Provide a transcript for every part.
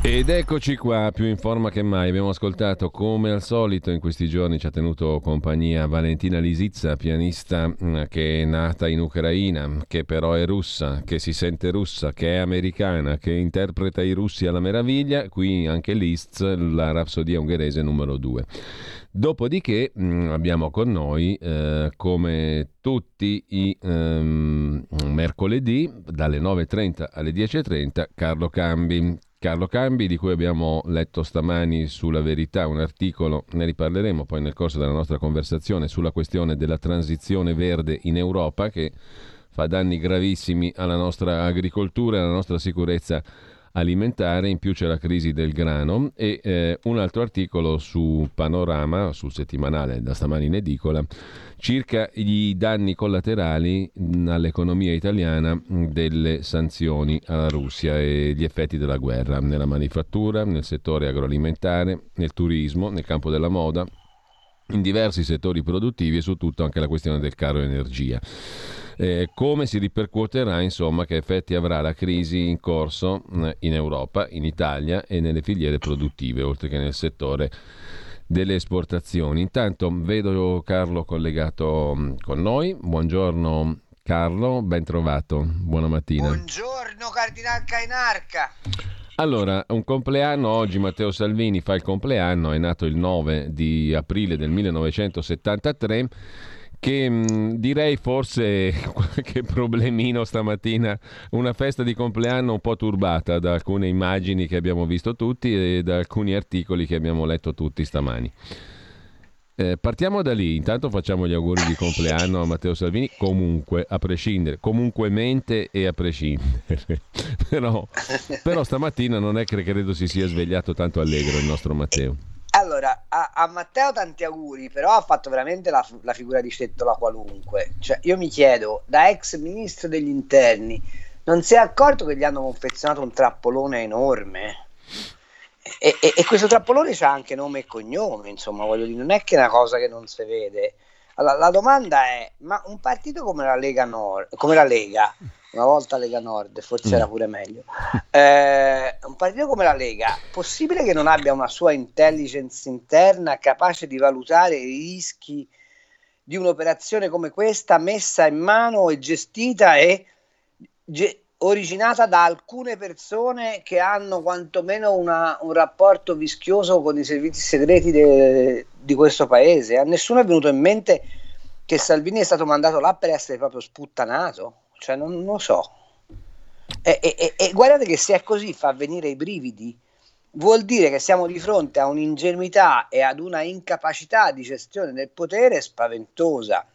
Ed eccoci qua, più in forma che mai. Abbiamo ascoltato come al solito in questi giorni ci ha tenuto compagnia Valentina Lisizza, pianista mm, che è nata in Ucraina, che però è russa, che si sente russa, che è americana, che interpreta i russi alla meraviglia. Qui anche Liszt, la rapsodia ungherese numero 2. Dopodiché mm, abbiamo con noi, eh, come tutti i ehm, mercoledì, dalle 9.30 alle 10.30, Carlo Cambi. Carlo Cambi, di cui abbiamo letto stamani sulla verità un articolo, ne riparleremo poi nel corso della nostra conversazione, sulla questione della transizione verde in Europa, che fa danni gravissimi alla nostra agricoltura e alla nostra sicurezza alimentare, in più c'è la crisi del grano e eh, un altro articolo su Panorama, sul settimanale da stamani in edicola, circa i danni collaterali all'economia italiana delle sanzioni alla Russia e gli effetti della guerra nella manifattura, nel settore agroalimentare, nel turismo, nel campo della moda, in diversi settori produttivi e su tutto anche la questione del caro energia eh, come si ripercuoterà, insomma, che effetti avrà la crisi in corso eh, in Europa, in Italia e nelle filiere produttive, oltre che nel settore delle esportazioni. Intanto vedo Carlo collegato mm, con noi. Buongiorno Carlo, ben trovato. Buona mattina. Buongiorno Cardinal Cainarca. Allora, un compleanno, oggi Matteo Salvini fa il compleanno, è nato il 9 di aprile del 1973 che mh, mm, direi forse qualche problemino stamattina, una festa di compleanno un po' turbata da alcune immagini che abbiamo visto tutti e da alcuni articoli che abbiamo letto tutti stamani. Eh, partiamo da lì, intanto facciamo gli auguri di compleanno a Matteo Salvini, comunque, a prescindere, comunque mente e a prescindere. però, però stamattina non è che credo si sia svegliato tanto allegro il nostro Matteo. Allora, a, a, Matteo tanti auguri, però ha fatto veramente la, la, figura di Cettola qualunque. Cioè, io mi chiedo, da ex ministro degli interni, non si è accorto che gli hanno confezionato un trappolone enorme? E, e, e questo trappolone c'ha anche nome e cognome, insomma, voglio dire, non è che è una cosa che non si vede. Allora, la domanda è, ma un partito come la Lega Nord, come la Lega, una volta Lega Nord, forse mm. era pure meglio. Eh, un partito come la Lega, possibile che non abbia una sua intelligence interna capace di valutare i rischi di un'operazione come questa messa in mano e gestita e ge- originata da alcune persone che hanno quantomeno una, un rapporto vischioso con i servizi segreti de- di questo paese? A nessuno è venuto in mente che Salvini è stato mandato là per essere proprio sputtanato? Cioè non, lo so. E, e, e, guardate che se è così fa venire i brividi, vuol dire che siamo di fronte a un'ingenuità e ad una incapacità di gestione del potere spaventosa.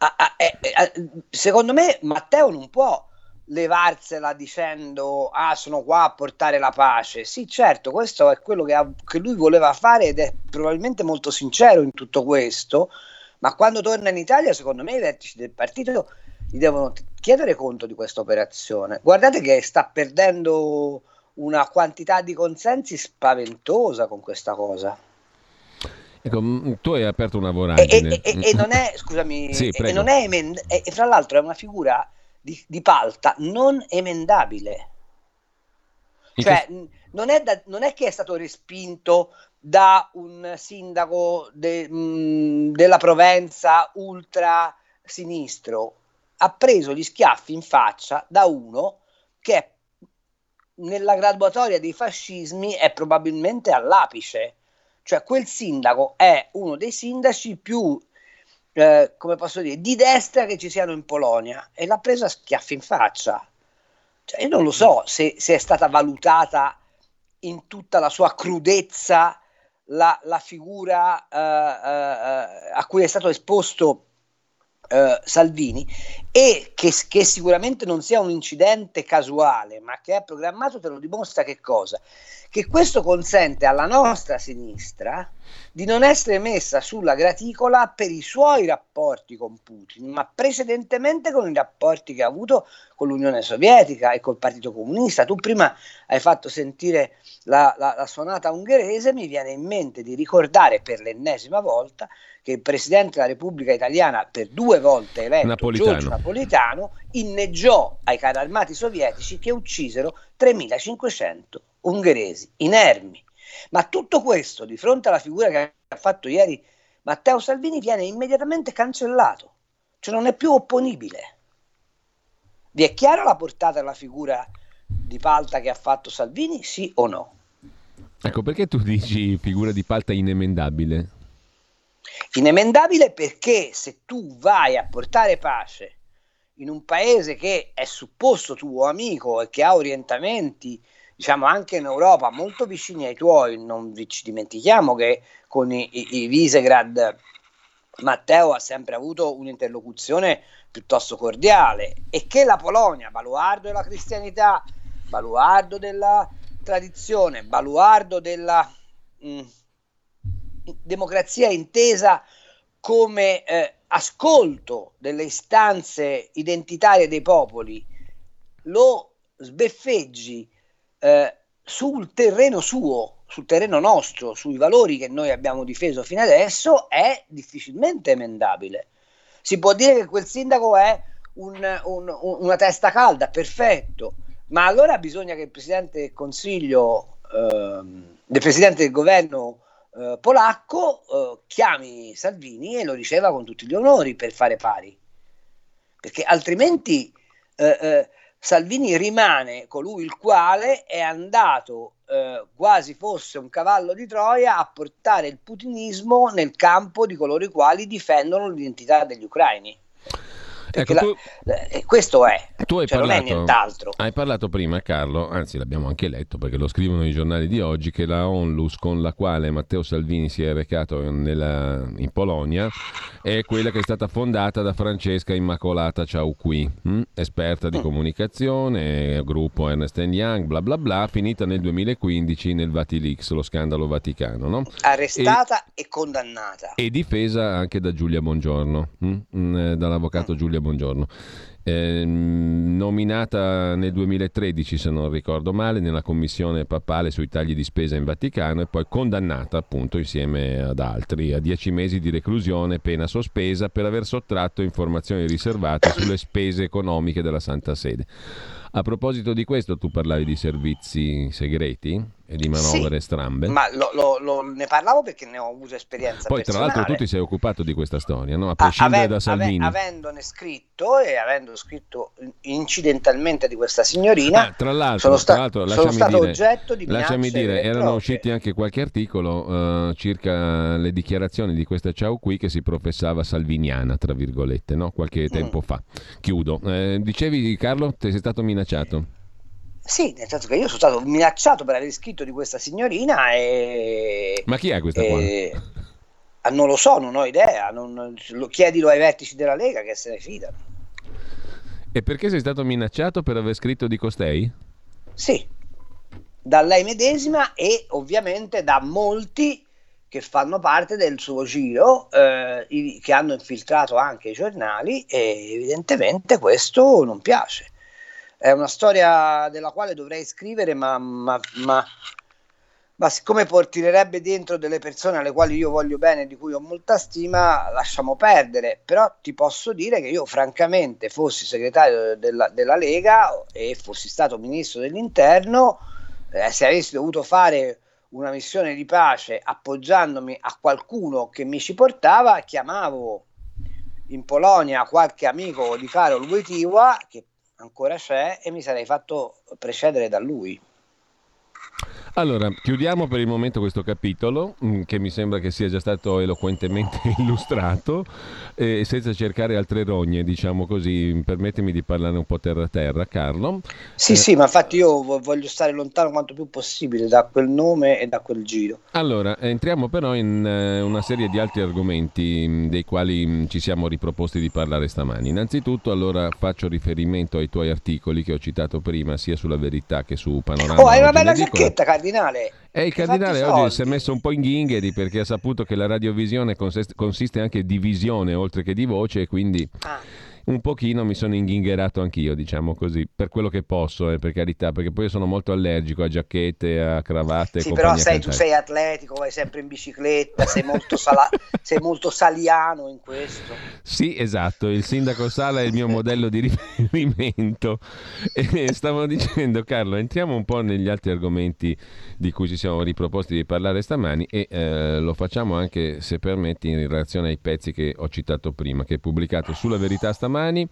A, a, a, secondo me Matteo non può levarsela dicendo ah sono qua a portare la pace sì certo questo è quello che, che lui voleva fare ed è probabilmente molto sincero in tutto questo ma quando torna in Italia secondo me i vertici del partito gli devono chiedere conto di questa operazione. Guardate che sta perdendo una quantità di consensi spaventosa con questa cosa. Ecco, mm, tu hai aperto una voragine. E, e, e, e non è, scusami, sì, e, non è emend- e, fra l'altro è una figura di, di palta non emendabile. Cioè, che... non, è da, non è che è stato respinto da un sindaco de, mh, mm, della Provenza ultra sinistro ha preso gli schiaffi in faccia da uno che nella graduatoria dei fascismi è probabilmente all'apice. Cioè quel sindaco è uno dei sindaci più, eh, come posso dire, di destra che ci siano in Polonia e l'ha presa a schiaffi in faccia. Cioè, io non lo so se, se, è stata valutata in tutta la sua crudezza la, la figura eh, eh, a cui è stato esposto eh, Salvini e che, che, sicuramente non sia un incidente casuale, ma che è programmato, te lo dimostra che cosa? Che questo consente alla nostra sinistra di non essere messa sulla graticola per i suoi rapporti con Putin, ma precedentemente con i rapporti che ha avuto con l'Unione Sovietica e col Partito Comunista. Tu prima hai fatto sentire la, la, la suonata ungherese, mi viene in mente di ricordare per l'ennesima volta che il Presidente della Repubblica Italiana, per due volte eletto, Napolitano. Giorgio Napolitano, inneggiò ai carri armati sovietici che uccisero 3.500 ungheresi inermi. Ma tutto questo, di fronte alla figura che ha fatto ieri Matteo Salvini, viene immediatamente cancellato, cioè non è più opponibile. Vi è chiara la portata della figura di Palta che ha fatto Salvini, sì o no? Ecco, perché tu dici figura di Palta inemendabile? Inemendabile perché se tu vai a portare pace in un paese che è supposto tuo amico e che ha orientamenti, diciamo anche in Europa, molto vicini ai tuoi, non ci dimentichiamo che con i, i, i Visegrad Matteo ha sempre avuto un'interlocuzione piuttosto cordiale e che la Polonia, baluardo della cristianità, baluardo della tradizione, baluardo della mh, mm, democrazia intesa come eh, ascolto delle istanze identitarie dei popoli, lo sbeffeggi eh, sul terreno suo, sul terreno nostro, sui valori che noi abbiamo difeso fino adesso, è difficilmente emendabile. Si può dire che quel sindaco è un, un, una testa calda, perfetto, ma allora bisogna che il Presidente del Consiglio, ehm, del Presidente del Governo eh, polacco eh, chiami Salvini e lo riceva con tutti gli onori per fare pari, perché altrimenti eh, eh Salvini rimane colui il quale è andato quasi fosse un cavallo di Troia a portare il putinismo nel campo di coloro i quali difendono l'identità degli ucraini. Ecco, la, tu, eh, questo è, tu hai cioè parlato, non è nient'altro. Hai parlato prima, Carlo, anzi l'abbiamo anche letto perché lo scrivono i giornali di oggi, che la ONLUS con la quale Matteo Salvini si è recato nella, in Polonia è quella che è stata fondata da Francesca Immacolata Ciauqui, hm? esperta di mm. comunicazione, gruppo Ernest Young, bla bla bla, finita nel 2015 nel Vatilix, lo scandalo vaticano. No? Arrestata e, e, condannata. E difesa anche da Giulia Bongiorno, hm? dall'avvocato mm. Giulia Buongiorno. Eh, nominata nel 2013, se non ricordo male, nella commissione papale sui tagli di spesa in Vaticano e poi condannata appunto insieme ad altri a dieci mesi di reclusione, pena sospesa per aver sottratto informazioni riservate sulle spese economiche della Santa Sede. A proposito di questo, tu parlavi di servizi segreti? E di manovre sì, strambe. Ma lo, lo, lo, ne parlavo perché ne ho avuto esperienza. Poi, personale. tra l'altro, tu ti sei occupato di questa storia, no? a prescindere Ave, da Salvini. Ave, avendone scritto e avendo scritto incidentalmente di questa signorina, ah, tra l'altro, sono, sta- tra l'altro, sono stato dire, oggetto di Lasciami dire, erano usciti anche qualche articolo uh, circa le dichiarazioni di questa Ciao qui che si professava salviniana, tra virgolette, no? qualche mm. tempo fa. Chiudo. Eh, dicevi, Carlo, ti sei stato minacciato? Sì, nel senso che io sono stato minacciato per aver scritto di questa signorina e... Ma chi è questa e... qua? Ah, non lo so, non ho idea, non... lo chiedilo ai vertici della Lega che se ne fidano. E perché sei stato minacciato per aver scritto di costei? Sì, da lei medesima e ovviamente da molti che fanno parte del suo giro, eh, che hanno infiltrato anche i giornali e evidentemente questo non piace è una storia della quale dovrei scrivere, ma, ma, ma, ma siccome porterebbe dentro delle persone alle quali io voglio bene, e di cui ho molta stima, lasciamo perdere. Però ti posso dire che io, francamente, fossi segretario della, della Lega e fossi stato ministro dell'interno, eh, se avessi dovuto fare una missione di pace appoggiandomi a qualcuno che mi ci portava, chiamavo in Polonia qualche amico di Karol Wojtyła che ancora c'è e mi sarei fatto precedere da lui. Allora, chiudiamo per il momento questo capitolo, mm, che mi sembra che sia già stato eloquentemente illustrato, eh, senza cercare altre rogne, diciamo così. Permettimi di parlare un po' terra-terra, Carlo. Sì, eh, sì, ma infatti io voglio stare lontano quanto più possibile da quel nome e da quel giro. Allora, entriamo però in uh, una serie di altri argomenti mm, dei quali mm, ci siamo riproposti di parlare stamani. Innanzitutto, allora, faccio riferimento ai tuoi articoli che ho citato prima, sia sulla verità che su Panorama. Oh, hai una bella giacchetta, Cardi cardinale. E il cardinale oggi si è messo un po' in ghingheri perché ha saputo che la radiovisione consiste anche di visione oltre che di voce e quindi... Ah un pochino mi sono inghingherato anch'io, diciamo così, per quello che posso, eh, per carità, perché poi sono molto allergico a giacchette, a cravatte. Sì, però sai, tu sei atletico, vai sempre in bicicletta, sei molto, sala- sei molto saliano in questo. Sì, esatto, il sindaco Sala è il mio modello di riferimento. E stavo dicendo, Carlo, entriamo un po' negli altri argomenti di cui ci siamo riproposti di parlare stamani e eh, lo facciamo anche, se permetti, in relazione ai pezzi che ho citato prima, che hai pubblicato sulla verità stamani stamani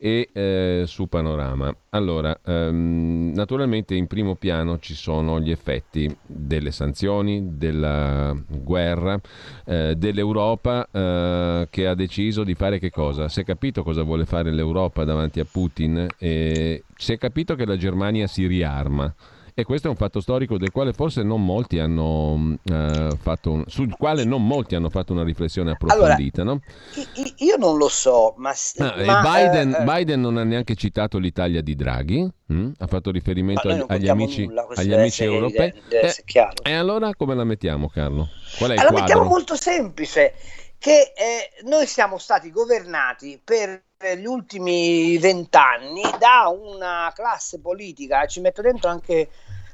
e eh, su Panorama. Allora, ehm, naturalmente in primo piano ci sono gli effetti delle sanzioni, della guerra, eh, dell'Europa eh, che ha deciso di fare che cosa? Si è capito cosa vuole fare l'Europa davanti a Putin e si è capito che la Germania si riarma. E questo è un fatto storico del quale forse non molti hanno uh, fatto un, sul quale non molti hanno fatto una riflessione approfondita. Allora, no? Io non lo so, ma, ah, ma Biden, eh, eh, Biden, non ha neanche citato l'Italia di Draghi, hm? ha fatto riferimento agli, agli, amici, nulla, agli amici europei. Eh, e allora come la mettiamo, Carlo? Qual è il allora, quadro? mettiamo molto semplice che eh, noi siamo stati governati per gli ultimi vent'anni da una classe politica, ci metto dentro anche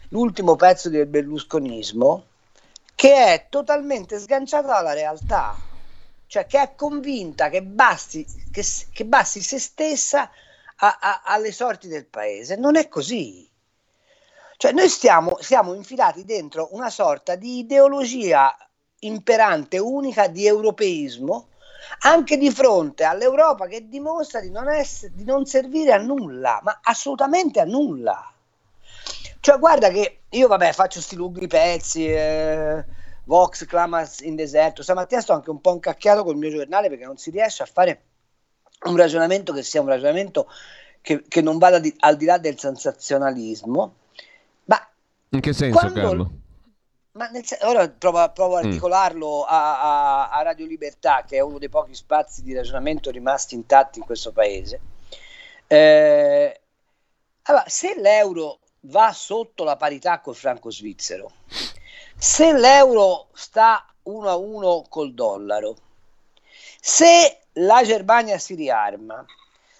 l'ultimo pezzo del berlusconismo, che è totalmente sganciata dalla realtà, cioè che è convinta che basti, che, che basti se stessa a, a, alle sorti del paese. Non è così. Cioè noi stiamo, siamo infilati dentro una sorta di ideologia imperante, unica di europeismo, anche di fronte all'Europa che dimostra di non, essere, di non servire a nulla, ma assolutamente a nulla. Cioè, guarda che io, vabbè, faccio sti lunghi pezzi. Eh, Vox clama in deserto. Stamattina sto anche un po' incacchiato col mio giornale perché non si riesce a fare un ragionamento che sia un ragionamento che, che non vada di, al di là del sensazionalismo. Ma in che senso, quando, Carlo? Ma nel, ora provo, provo a mm. articolarlo mm. a, a, a, Radio Libertà, che è uno dei pochi spazi di ragionamento rimasti intatti in questo paese. Eh, allora, se l'euro va sotto la parità col franco svizzero. Se l'euro sta uno a uno col dollaro, se la Germania si riarma,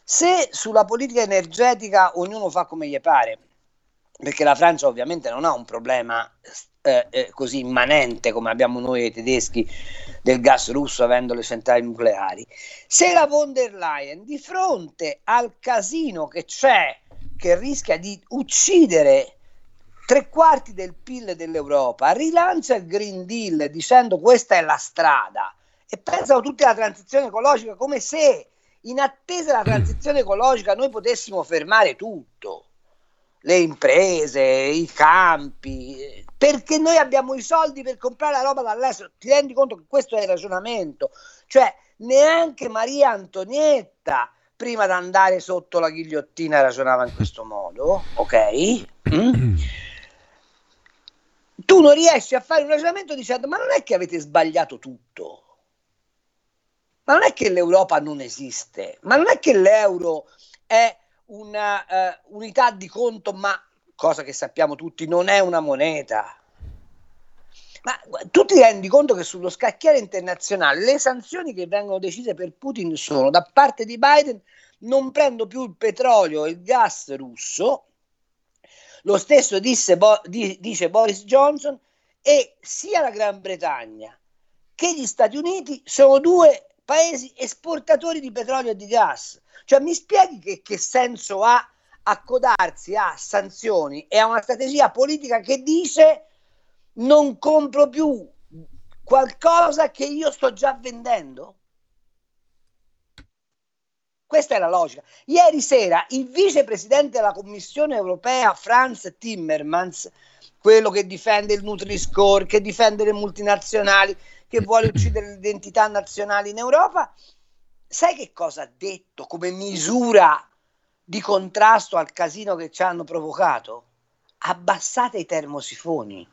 se sulla politica energetica ognuno fa come gli pare, perché la Francia ovviamente non ha un problema eh, eh, così immanente come abbiamo noi i tedeschi del gas russo avendo le centrali nucleari. Se la von der Leyen di fronte al casino che c'è che rischia di uccidere tre quarti del PIL dell'Europa, rilancia il Green Deal dicendo questa è la strada e pensano tutti alla transizione ecologica come se in attesa della transizione ecologica noi potessimo fermare tutto, le imprese, i campi, perché noi abbiamo i soldi per comprare la roba dall'estero. Ti rendi conto che questo è il ragionamento? Cioè, neanche Maria Antonietta prima di andare sotto la ghigliottina ragionava in questo modo, ok? Mm? Tu non riesci a fare un ragionamento dicendo ma non è che avete sbagliato tutto, ma non è che l'Europa non esiste, ma non è che l'euro è una uh, unità di conto, ma cosa che sappiamo tutti, non è una moneta. Ma tu ti rendi conto che sullo scacchiere internazionale le sanzioni che vengono decise per Putin sono da parte di Biden non prendo più il petrolio e il gas russo, lo stesso disse, Bo- di- dice Boris Johnson, e sia la Gran Bretagna che gli Stati Uniti sono due paesi esportatori di petrolio e di gas. Cioè mi spieghi che, che senso ha accodarsi a sanzioni e a una strategia politica che dice non compro più qualcosa che io sto già vendendo? Questa è la logica. Ieri sera il vicepresidente della Commissione europea Franz Timmermans, quello che difende il Nutri-Score, che difende le multinazionali, che vuole uccidere le identità nazionali in Europa, sai che cosa ha detto come misura di contrasto al casino che ci hanno provocato? Abbassate i termosifoni.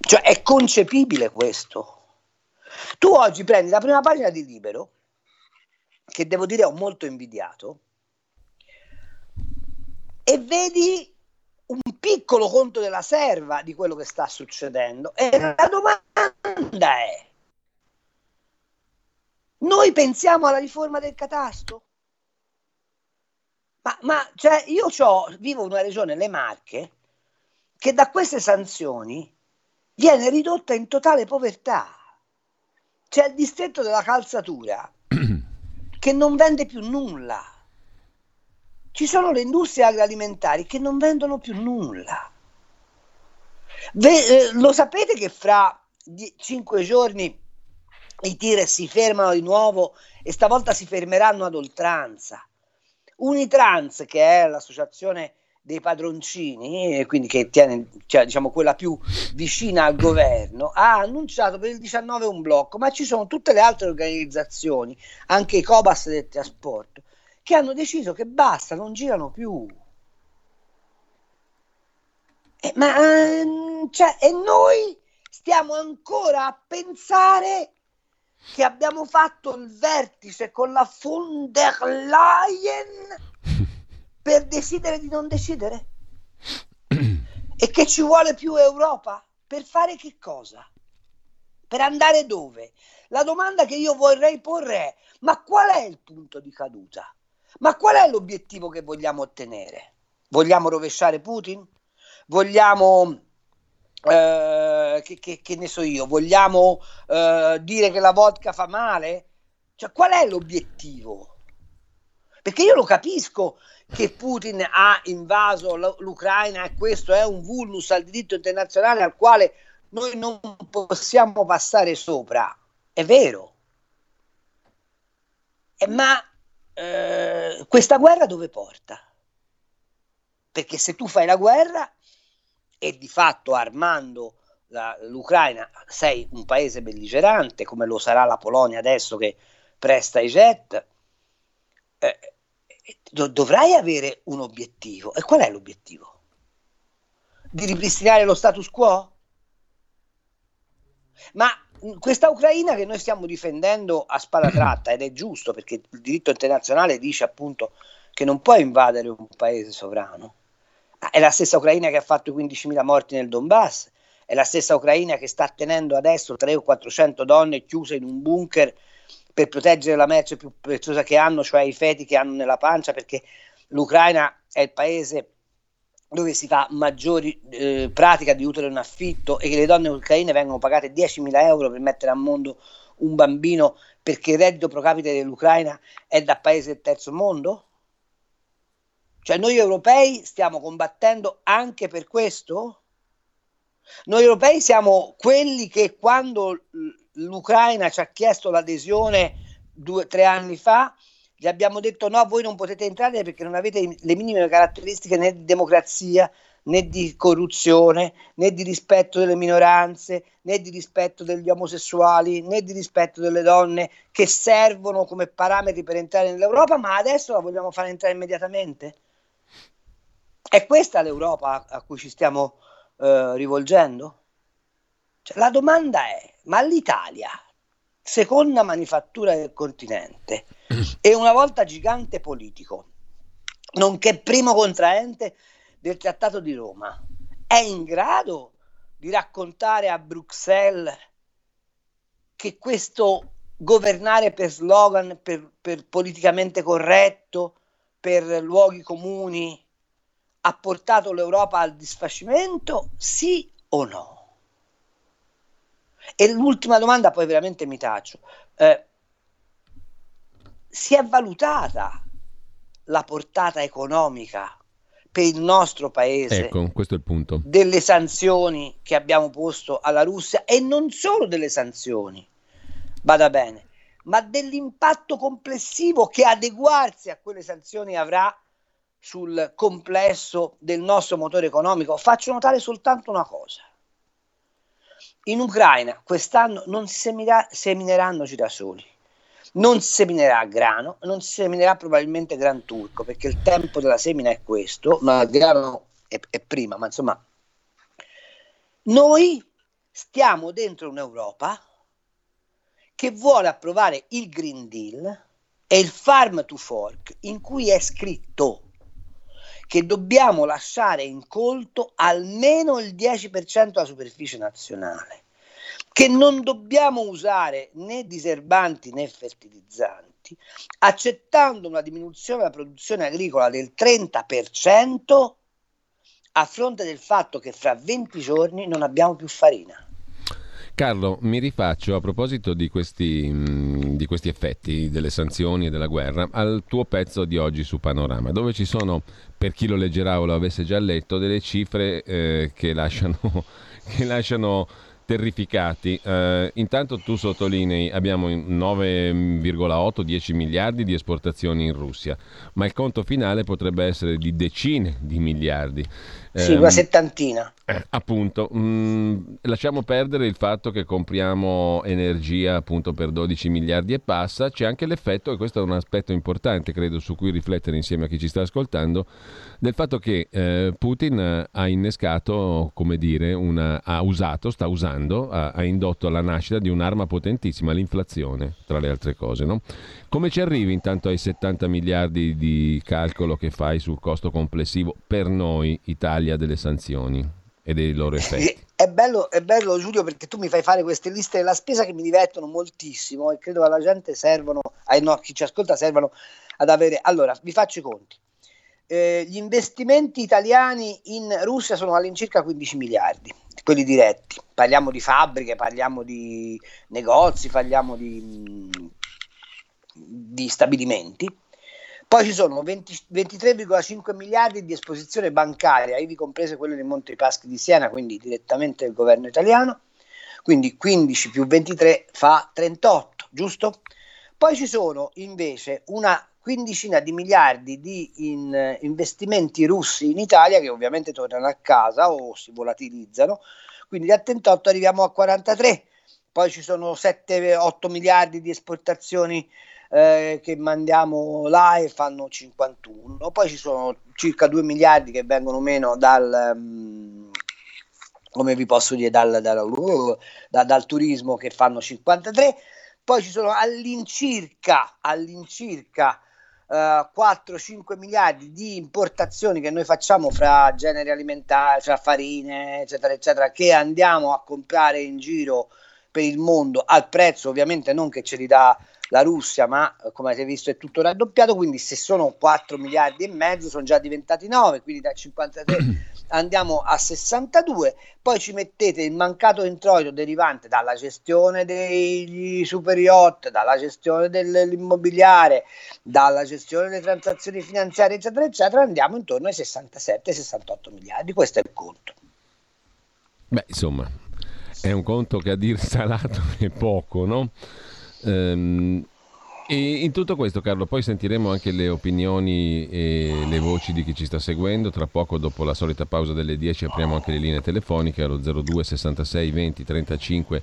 Cioè è concepibile questo. Tu oggi prendi la prima pagina di Libero, che devo dire ho molto invidiato, e vedi piccolo conto della serva di quello che sta succedendo. E la domanda è, noi pensiamo alla riforma del catasto? Ma, ma cioè, io vivo in una regione, le Marche, che da queste sanzioni viene ridotta in totale povertà. C'è il distretto della calzatura che non vende più nulla. Ci sono le industrie agroalimentari che non vendono più nulla. Ve, eh, lo sapete che fra die- cinque giorni i tir si fermano di nuovo e stavolta si fermeranno ad oltranza. Unitrans, che è l'associazione dei padroncini, quindi che tiene, cioè, diciamo, quella più vicina al governo, ha annunciato per il 19 un blocco, ma ci sono tutte le altre organizzazioni, anche i Cobas del trasporto, che hanno deciso che basta, non girano più. Eh, ma ehm, cioè, e noi stiamo ancora a pensare che abbiamo fatto il vertice con la von der Leyen per decidere di non decidere? e che ci vuole più Europa? Per fare che cosa? Per andare dove? La domanda che io vorrei porre è, ma qual è il punto di caduta? Ma qual è l'obiettivo che vogliamo ottenere? Vogliamo rovesciare Putin? Vogliamo, eh, che, che, che, ne so io, vogliamo eh, dire che la vodka fa male? Cioè, qual è l'obiettivo? Perché io lo capisco che Putin ha invaso l'Ucraina e questo è un vulnus al diritto internazionale al quale noi non possiamo passare sopra. È vero. Eh, ma eh, questa guerra dove porta? Perché se tu fai la guerra e di fatto armando la, l'Ucraina sei un paese belligerante, come lo sarà la Polonia adesso che presta i jet, eh, do- dovrai avere un obiettivo. E qual è l'obiettivo? Di ripristinare lo status quo? Ma questa Ucraina che noi stiamo difendendo a spada tratta, ed è giusto perché il diritto internazionale dice appunto che non può invadere un paese sovrano, è la stessa Ucraina che ha fatto 15.000 morti nel Donbass, è la stessa Ucraina che sta tenendo adesso 300 o 400 donne chiuse in un bunker per proteggere la merce più preziosa che hanno, cioè i feti che hanno nella pancia, perché l'Ucraina è il paese dove si fa maggiori eh, pratica di utero in affitto e che le donne ucraine vengono pagate 10.000 euro per mettere al mondo un bambino perché il reddito pro capite dell'Ucraina è da paese del terzo mondo? Cioè noi europei stiamo combattendo anche per questo? Noi europei siamo quelli che quando l'Ucraina ci ha chiesto l'adesione due o tre anni fa, gli abbiamo detto no, voi non potete entrare perché non avete le minime caratteristiche né di democrazia, né di corruzione, né di rispetto delle minoranze, né di rispetto degli omosessuali, né di rispetto delle donne che servono come parametri per entrare nell'Europa, ma adesso la vogliamo fare entrare immediatamente? È questa l'Europa a cui ci stiamo eh, rivolgendo? Cioè, la domanda è, ma l'Italia, seconda manifattura del continente e una volta gigante politico, nonché primo contraente del Trattato di Roma, è in grado di raccontare a Bruxelles che questo governare per slogan, per, per politicamente corretto, per luoghi comuni, ha portato l'Europa al disfacimento? Sì o no? E l'ultima domanda, poi veramente mi taccio. Eh, si è valutata la portata economica per il nostro paese ecco, questo è il punto. delle sanzioni che abbiamo posto alla Russia e non solo delle sanzioni, vada bene, ma dell'impatto complessivo che adeguarsi a quelle sanzioni avrà sul complesso del nostro motore economico, faccio notare soltanto una cosa. In Ucraina quest'anno non seminera, semineranno girasoli, non seminerà grano, non seminerà probabilmente gran turco, perché il tempo della semina è questo, ma il grano è, è prima, ma insomma, noi stiamo dentro un'Europa che vuole approvare il Green Deal e il Farm to Fork, in cui è scritto che dobbiamo lasciare incolto almeno il 10% della superficie nazionale, che non dobbiamo usare né diserbanti né fertilizzanti, accettando una diminuzione della produzione agricola del 30% a fronte del fatto che fra 20 giorni non abbiamo più farina. Carlo, mi rifaccio a proposito di questi, di questi, effetti delle sanzioni e della guerra al tuo pezzo di oggi su Panorama, dove ci sono, per chi lo leggerà o lo avesse già letto, delle cifre eh, che lasciano, che lasciano terrificati. Uh, intanto tu sottolinei abbiamo 9,8-10 miliardi di esportazioni in Russia, ma il conto finale potrebbe essere di decine di miliardi. Sì, una ehm, settantina. Eh, appunto, mh, mm, lasciamo perdere il fatto che compriamo energia appunto per 12 miliardi e passa, c'è anche l'effetto, e questo è un aspetto importante credo su cui riflettere insieme a chi ci sta ascoltando, del fatto che eh, Putin ha innescato, come dire, una, ha usato, sta usando, ha, ha, indotto alla nascita di un'arma potentissima, l'inflazione, tra le altre cose. No? Come ci arrivi intanto ai 70 miliardi di calcolo che fai sul costo complessivo per noi, Italia, delle sanzioni e dei loro effetti? È bello, è bello Giulio perché tu mi fai fare queste liste della spesa che mi divertono moltissimo e credo alla gente servono, ai no, chi ci ascolta servono ad avere... Allora, vi faccio i conti eh, gli investimenti italiani in Russia sono all'incirca 15 miliardi, quelli diretti. Parliamo di fabbriche, parliamo di negozi, parliamo di, di stabilimenti. Poi ci sono 20, 23,5 miliardi di esposizione bancaria, ivi comprese quelle del Monte Paschi di Siena, quindi direttamente del governo italiano. Quindi 15 più 23 fa 38, giusto? Poi ci sono invece una quindicina di miliardi di in, investimenti russi in Italia che ovviamente tornano a casa o si volatilizzano, quindi da 38 arriviamo a 43, poi ci sono 7-8 miliardi di esportazioni eh, che mandiamo là e fanno 51, poi ci sono circa 2 miliardi che vengono meno dal... Um, come vi posso dire, dal, dal, uh, da, dal turismo che fanno 53, poi ci sono all'incirca, all'incirca uh, eh, 4-5 miliardi di importazioni che noi facciamo fra generi alimentari, fra farine, eccetera, eccetera, che andiamo a comprare in giro per il mondo al prezzo ovviamente non che ce li dà la Russia, ma come avete visto è tutto raddoppiato, quindi se sono 4 miliardi e mezzo sono già diventati 9, quindi da 53 andiamo a 62, poi ci mettete il mancato introito derivante dalla gestione degli super yacht, dalla gestione dell'immobiliare, dalla gestione delle transazioni finanziarie, eccetera, eccetera, andiamo intorno ai 67-68 miliardi, questo è il conto. Beh, insomma, è un conto che a dir salato è poco, no? Ehm, e in tutto questo, Carlo, poi sentiremo anche le opinioni e le voci di chi ci sta seguendo. Tra poco, dopo la solita pausa delle 10, apriamo anche le linee telefoniche allo 02 66 20 35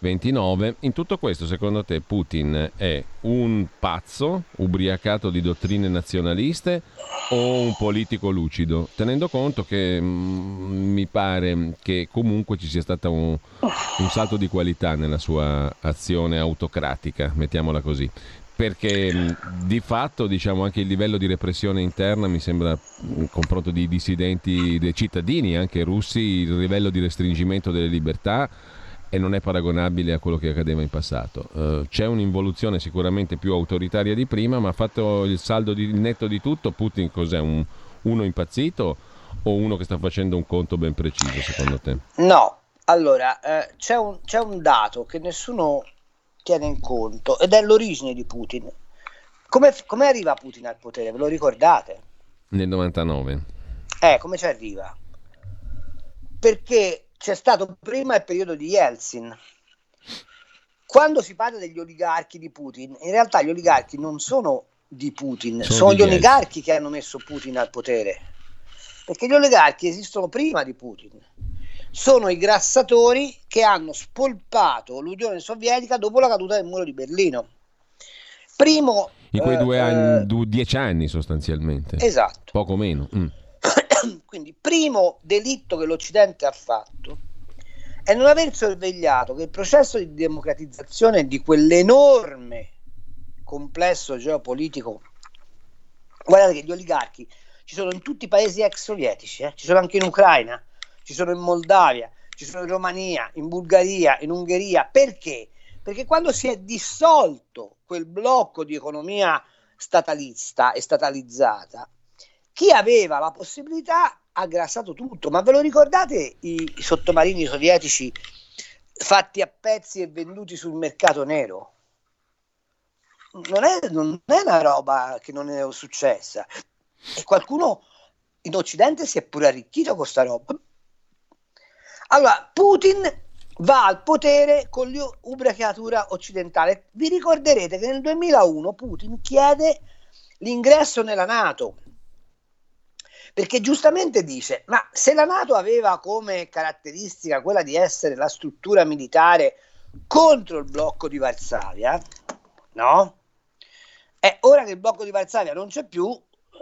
29. In tutto questo, secondo te, Putin è un pazzo ubriacato di dottrine nazionaliste o un politico lucido? Tenendo conto che mh, mm, mi pare che comunque ci sia stato un, un salto di qualità nella sua azione autocratica, mettiamola così perché di fatto diciamo, anche il livello di repressione interna mi sembra in confronto di dissidenti, dei cittadini anche russi, il livello di restringimento delle libertà e non è paragonabile a quello che accadeva in passato. Uh, c'è un'involuzione sicuramente più autoritaria di prima, ma fatto il saldo di, il netto di tutto, Putin cos'è? Un, uno impazzito o uno che sta facendo un conto ben preciso secondo te? No, allora eh, c'è, un, c'è un dato che nessuno tiene in conto ed è l'origine di Putin. Come, come arriva Putin al potere? Ve lo ricordate? Nel 99. Eh, come ci arriva? Perché c'è stato prima il periodo di Yeltsin. Quando si parla degli oligarchi di Putin, in realtà gli oligarchi non sono di Putin, sono, sono gli oligarchi che hanno messo Putin al potere, perché gli oligarchi esistono prima di Putin, sono i grassatori che hanno spolpato l'Unione Sovietica dopo la caduta del muro di Berlino. Primo, in quei due eh, anni, due, dieci anni sostanzialmente. Esatto. Poco meno. Mm. Quindi, primo delitto che l'Occidente ha fatto è non aver sorvegliato che il processo di democratizzazione di quell'enorme complesso geopolitico, guardate che gli oligarchi ci sono in tutti i paesi ex sovietici, eh? ci sono anche in Ucraina, ci sono in Moldavia, ci sono in Romania, in Bulgaria, in Ungheria. Perché? Perché quando si è dissolto quel blocco di economia statalista e statalizzata, chi aveva la possibilità ha grassato tutto. Ma ve lo ricordate i, sottomarini sovietici fatti a pezzi e venduti sul mercato nero? Non è, non è una roba che non è successa. E qualcuno in Occidente si è pure arricchito con questa roba. Allora, Putin va al potere con l'ubriacatura occidentale. Vi ricorderete che nel 2001 Putin chiede l'ingresso nella Nato perché giustamente dice, ma se la Nato aveva come caratteristica quella di essere la struttura militare contro il blocco di Varsavia, no? E ora che il blocco di Varsavia non c'è più,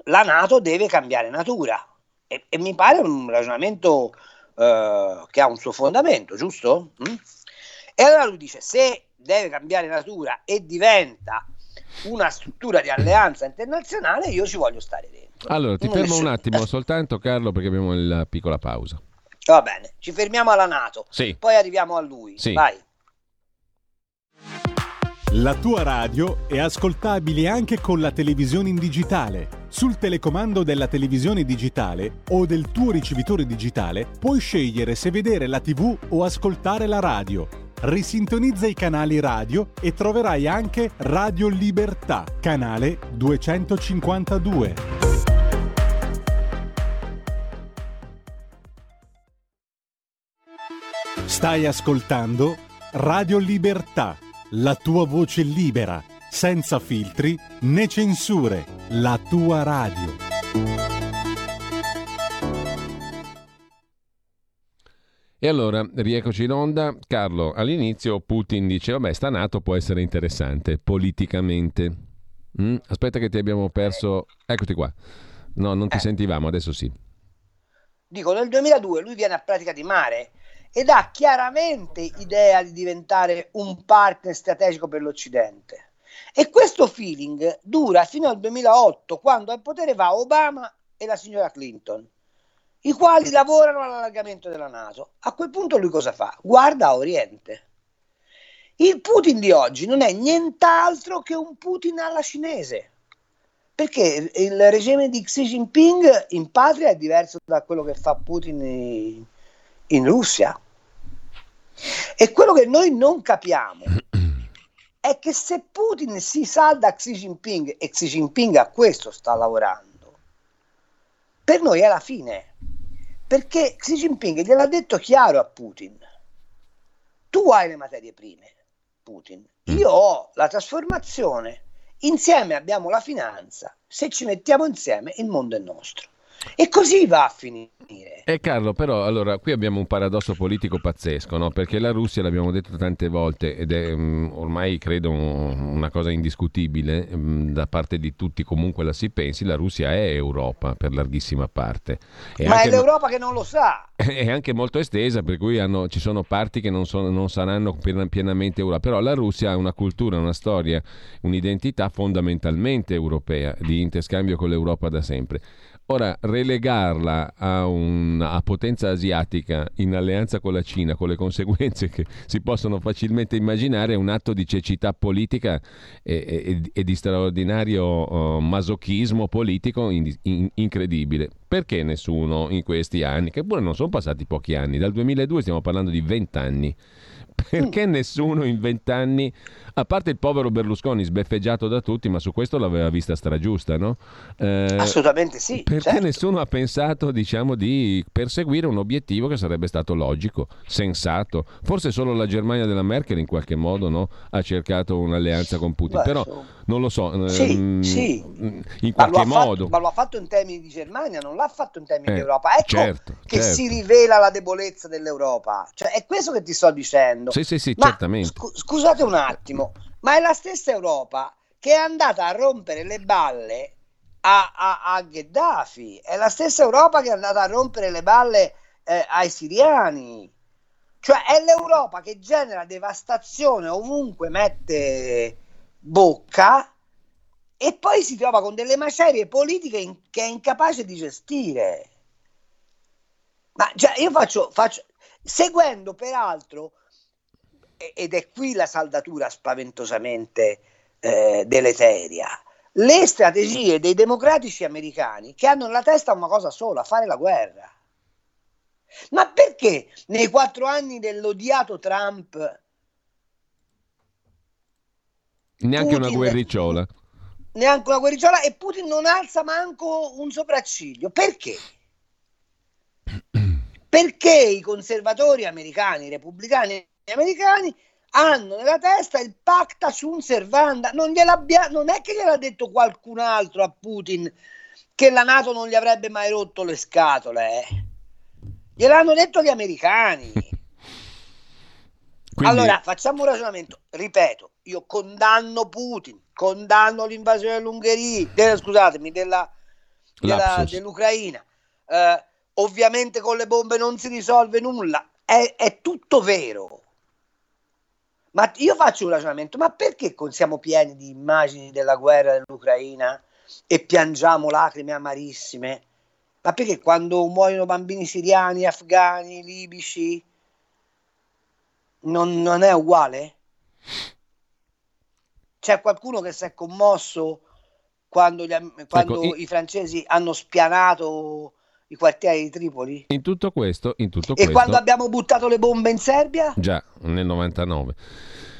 la Nato deve cambiare natura. E, e mi pare un ragionamento uh, che ha un suo fondamento, giusto? Mm? E allora lui dice, se deve cambiare natura e diventa una struttura di alleanza internazionale, io ci voglio stare dentro. Allora, ti fermo un attimo soltanto, Carlo, perché abbiamo la piccola pausa. Va bene, ci fermiamo alla Nato. Sì. Poi arriviamo a lui. Sì. Vai. La tua radio è ascoltabile anche con la televisione in digitale. Sul telecomando della televisione digitale o del tuo ricevitore digitale puoi scegliere se vedere la TV o ascoltare la radio risintonizza i canali radio e troverai anche Radio Libertà, canale 252. Stai ascoltando Radio Libertà, la tua voce libera, senza filtri né censure, la tua radio. E allora, rieccoci in onda. Carlo, all'inizio Putin dice, vabbè, sta NATO può essere interessante politicamente. Mm? Aspetta che ti abbiamo perso... Eccoti qua. No, non ti eh. sentivamo, adesso sì. Dico, nel 2002 lui viene a pratica di mare ed ha chiaramente idea di diventare un partner strategico per l'Occidente. E questo feeling dura fino al 2008, quando al potere va Obama e la signora Clinton i quali lavorano all'allargamento della Nato. A quel punto lui cosa fa? Guarda a Oriente. Il Putin di oggi non è nient'altro che un Putin alla cinese, perché il regime di Xi Jinping in patria è diverso da quello che fa Putin in, in Russia. E quello che noi non capiamo è che se Putin si salda a Xi Jinping e Xi Jinping a questo sta lavorando, per noi è la fine perché Xi Jinping gliel'ha detto chiaro a Putin. Tu hai le materie prime, Putin. Mm. Io ho la trasformazione. Insieme abbiamo la finanza. Se ci mettiamo insieme, il mondo è nostro. E così va a finire. Eh Carlo, però allora qui abbiamo un paradosso politico pazzesco, no? perché la Russia, l'abbiamo detto tante volte, ed è um, ormai credo un, una cosa indiscutibile, um, da parte di tutti comunque la si pensi, la Russia è Europa per larghissima parte. E Ma è l'Europa che non lo sa. È anche molto estesa, per cui hanno, ci sono parti che non, sono, non saranno pienamente Europa, però la Russia ha una cultura, una storia, un'identità fondamentalmente europea, di interscambio con l'Europa da sempre. Ora, relegarla a, un, a, potenza asiatica in alleanza con la Cina, con le conseguenze che si possono facilmente immaginare, è un atto di cecità politica e, e, e di straordinario uh, masochismo politico in, in, incredibile. Perché nessuno in questi anni, che pure non sono passati pochi anni, dal 2002 stiamo parlando di 20 anni, perché nessuno in vent'anni, a parte il povero Berlusconi sbeffeggiato da tutti, ma su questo l'aveva vista stragiusta, no? Eh, Assolutamente sì. Perché certo. nessuno ha pensato, diciamo, di perseguire un obiettivo che sarebbe stato logico, sensato. Forse solo la Germania della Merkel in qualche modo no? ha cercato un'alleanza con Putin, Beh, però Non lo so. Sì, ehm, sì. In qualche ma modo. Fatto, ma lo ha fatto in termini di Germania, non l'ha fatto in termini eh, di Europa. Ecco certo, che certo. si rivela la debolezza dell'Europa. Cioè, è questo che ti sto dicendo. Sì, sì, sì, ma, certamente. Scu- scusate un attimo, ma è la stessa Europa che è andata a rompere le balle a, a, a Gheddafi. È la stessa Europa che è andata a rompere le balle eh, ai siriani. Cioè è l'Europa che genera devastazione ovunque mette bocca e poi si trova con delle macerie politiche in, che è incapace di gestire. Ma cioè, io faccio, faccio, seguendo peraltro, ed è qui la saldatura spaventosamente eh, deleteria, le strategie dei democratici americani che hanno nella testa una cosa sola, fare la guerra. Ma perché nei quattro anni dell'odiato Trump neanche Putin, una guerricciola? Neanche una guerricciola e Putin non alza manco un sopracciglio. Perché? Perché i conservatori americani, i repubblicani americani hanno nella testa il pacta sunt servanda. Non, non è che gliel'ha detto qualcun altro a Putin che la Nato non gli avrebbe mai rotto le scatole. Eh. Gliel'hanno detto gli americani. Quindi... Allora, facciamo un ragionamento. Ripeto, io condanno Putin, condanno l'invasione dell'Ungheria, della, scusatemi, della, della, dell'Ucraina. Eh, ovviamente con le bombe non si risolve nulla. È, è tutto vero. Ma io faccio un ragionamento, ma perché siamo pieni di immagini della guerra dell'Ucraina e piangiamo lacrime amarissime? Ma perché quando muoiono bambini siriani, afghani, libici, non, non è uguale? C'è qualcuno che si è commosso quando, gli, quando ecco, i francesi hanno spianato i quartieri di Tripoli? In tutto questo, in tutto e questo... quando abbiamo buttato le bombe in Serbia? Già, nel 99.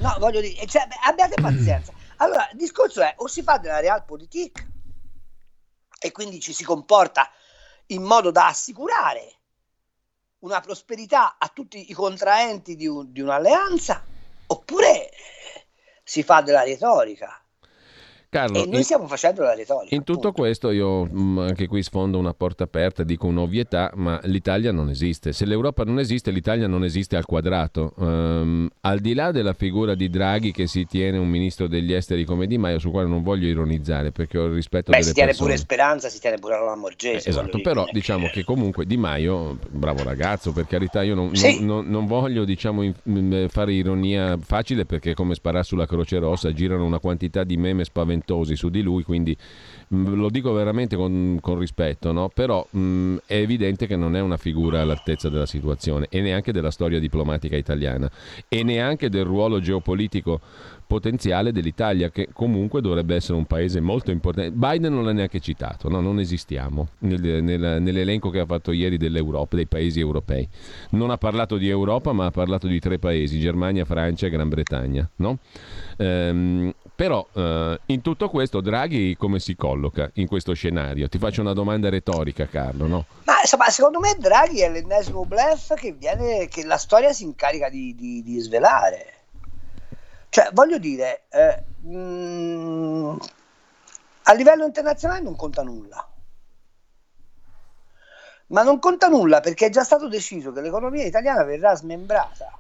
No, voglio dire, cioè, abbiate pazienza. Allora, il discorso è o si fa della realpolitik e quindi ci si comporta in modo da assicurare una prosperità a tutti i contraenti di, un, di un'alleanza, oppure si fa della retorica. Carlo, e noi in, stiamo facendo la retorica. In tutto appunto. questo io mh, mm, anche qui sfondo una porta aperta, dico un'ovvietà, ma l'Italia non esiste. Se l'Europa non esiste, l'Italia non esiste al quadrato. Um, al di là della figura di Draghi che si tiene un ministro degli esteri come Di Maio, su quale non voglio ironizzare perché ho il rispetto Beh, delle si tiene persone. pure Speranza, si tiene pure la Morgese. Eh, esatto, però che... diciamo che comunque Di Maio, bravo ragazzo, per carità io non, sì. non, non, non voglio diciamo, in, fare ironia facile perché come sparare sulla Croce Rossa girano una quantità di meme spaventosi su di lui lui, quindi mh, mm, lo dico veramente con, con rispetto, no? però mh, mm, è evidente che non è una figura all'altezza della situazione e neanche della storia diplomatica italiana e neanche del ruolo geopolitico potenziale dell'Italia, che comunque dovrebbe essere un paese molto importante. Biden non l'ha neanche citato, no? non esistiamo nel, nel, nell'elenco che ha fatto ieri dell'Europa, dei paesi europei. Non ha parlato di Europa, ma ha parlato di tre paesi, Germania, Francia e Gran Bretagna. No? Ehm, però eh, in tutto questo Draghi come si colloca in questo scenario? Ti faccio una domanda retorica, Carlo. No? Ma insomma, secondo me Draghi è l'ennesimo bluff che, viene, che la storia si incarica di, di, di svelare. Cioè, voglio dire, eh, mh, mm, a livello internazionale non conta nulla. Ma non conta nulla perché è già stato deciso che l'economia italiana verrà smembrata.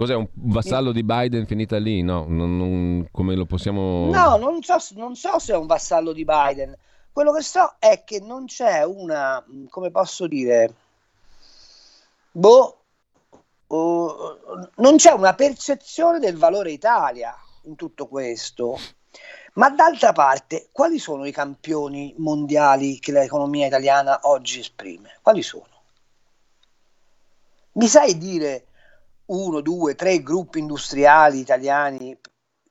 Cos'è un vassallo di Biden finita lì? No, non, non, come lo possiamo... No, non so, non so se è un vassallo di Biden. Quello che so è che non c'è una, come posso dire, boh, uh, non c'è una percezione del valore Italia in tutto questo. Ma d'altra parte, quali sono i campioni mondiali che l'economia italiana oggi esprime? Quali sono? Mi sai dire uno, due, tre gruppi industriali italiani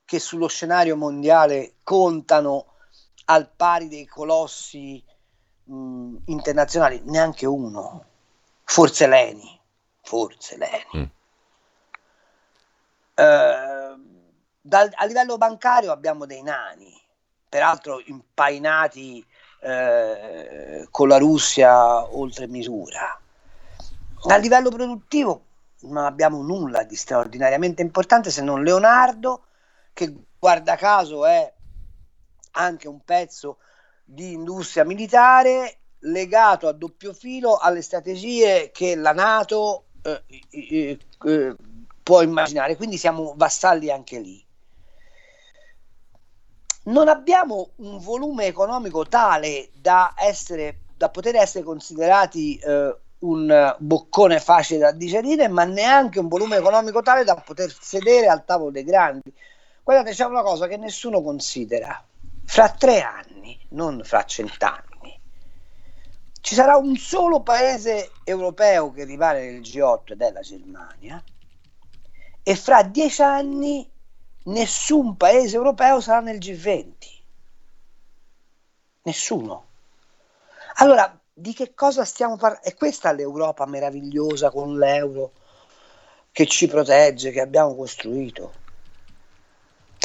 che sullo scenario mondiale contano al pari dei colossi mh, internazionali? Neanche uno. Forse Leni forse Leni. Mm. Eh, dal, a livello bancario abbiamo dei nani, peraltro impainati eh, con la Russia oltre misura. A livello produttivo non abbiamo nulla di straordinariamente importante se non Leonardo, che guarda caso è anche un pezzo di industria militare legato a doppio filo alle strategie che la Nato eh, eh, eh, può immaginare, quindi siamo vassalli anche lì. Non abbiamo un volume economico tale da, essere, da poter essere considerati eh, un boccone facile da digerire, ma neanche un volume economico tale da poter sedere al tavolo dei grandi. Guardate, c'è una cosa che nessuno considera. Fra tre anni, non fra cent'anni, ci sarà un solo paese europeo che rimane nel G8 ed è la Germania, e fra dieci anni nessun paese europeo sarà nel G20. Nessuno. Allora, di che cosa stiamo parlando? È questa l'Europa meravigliosa con l'euro che ci protegge, che abbiamo costruito.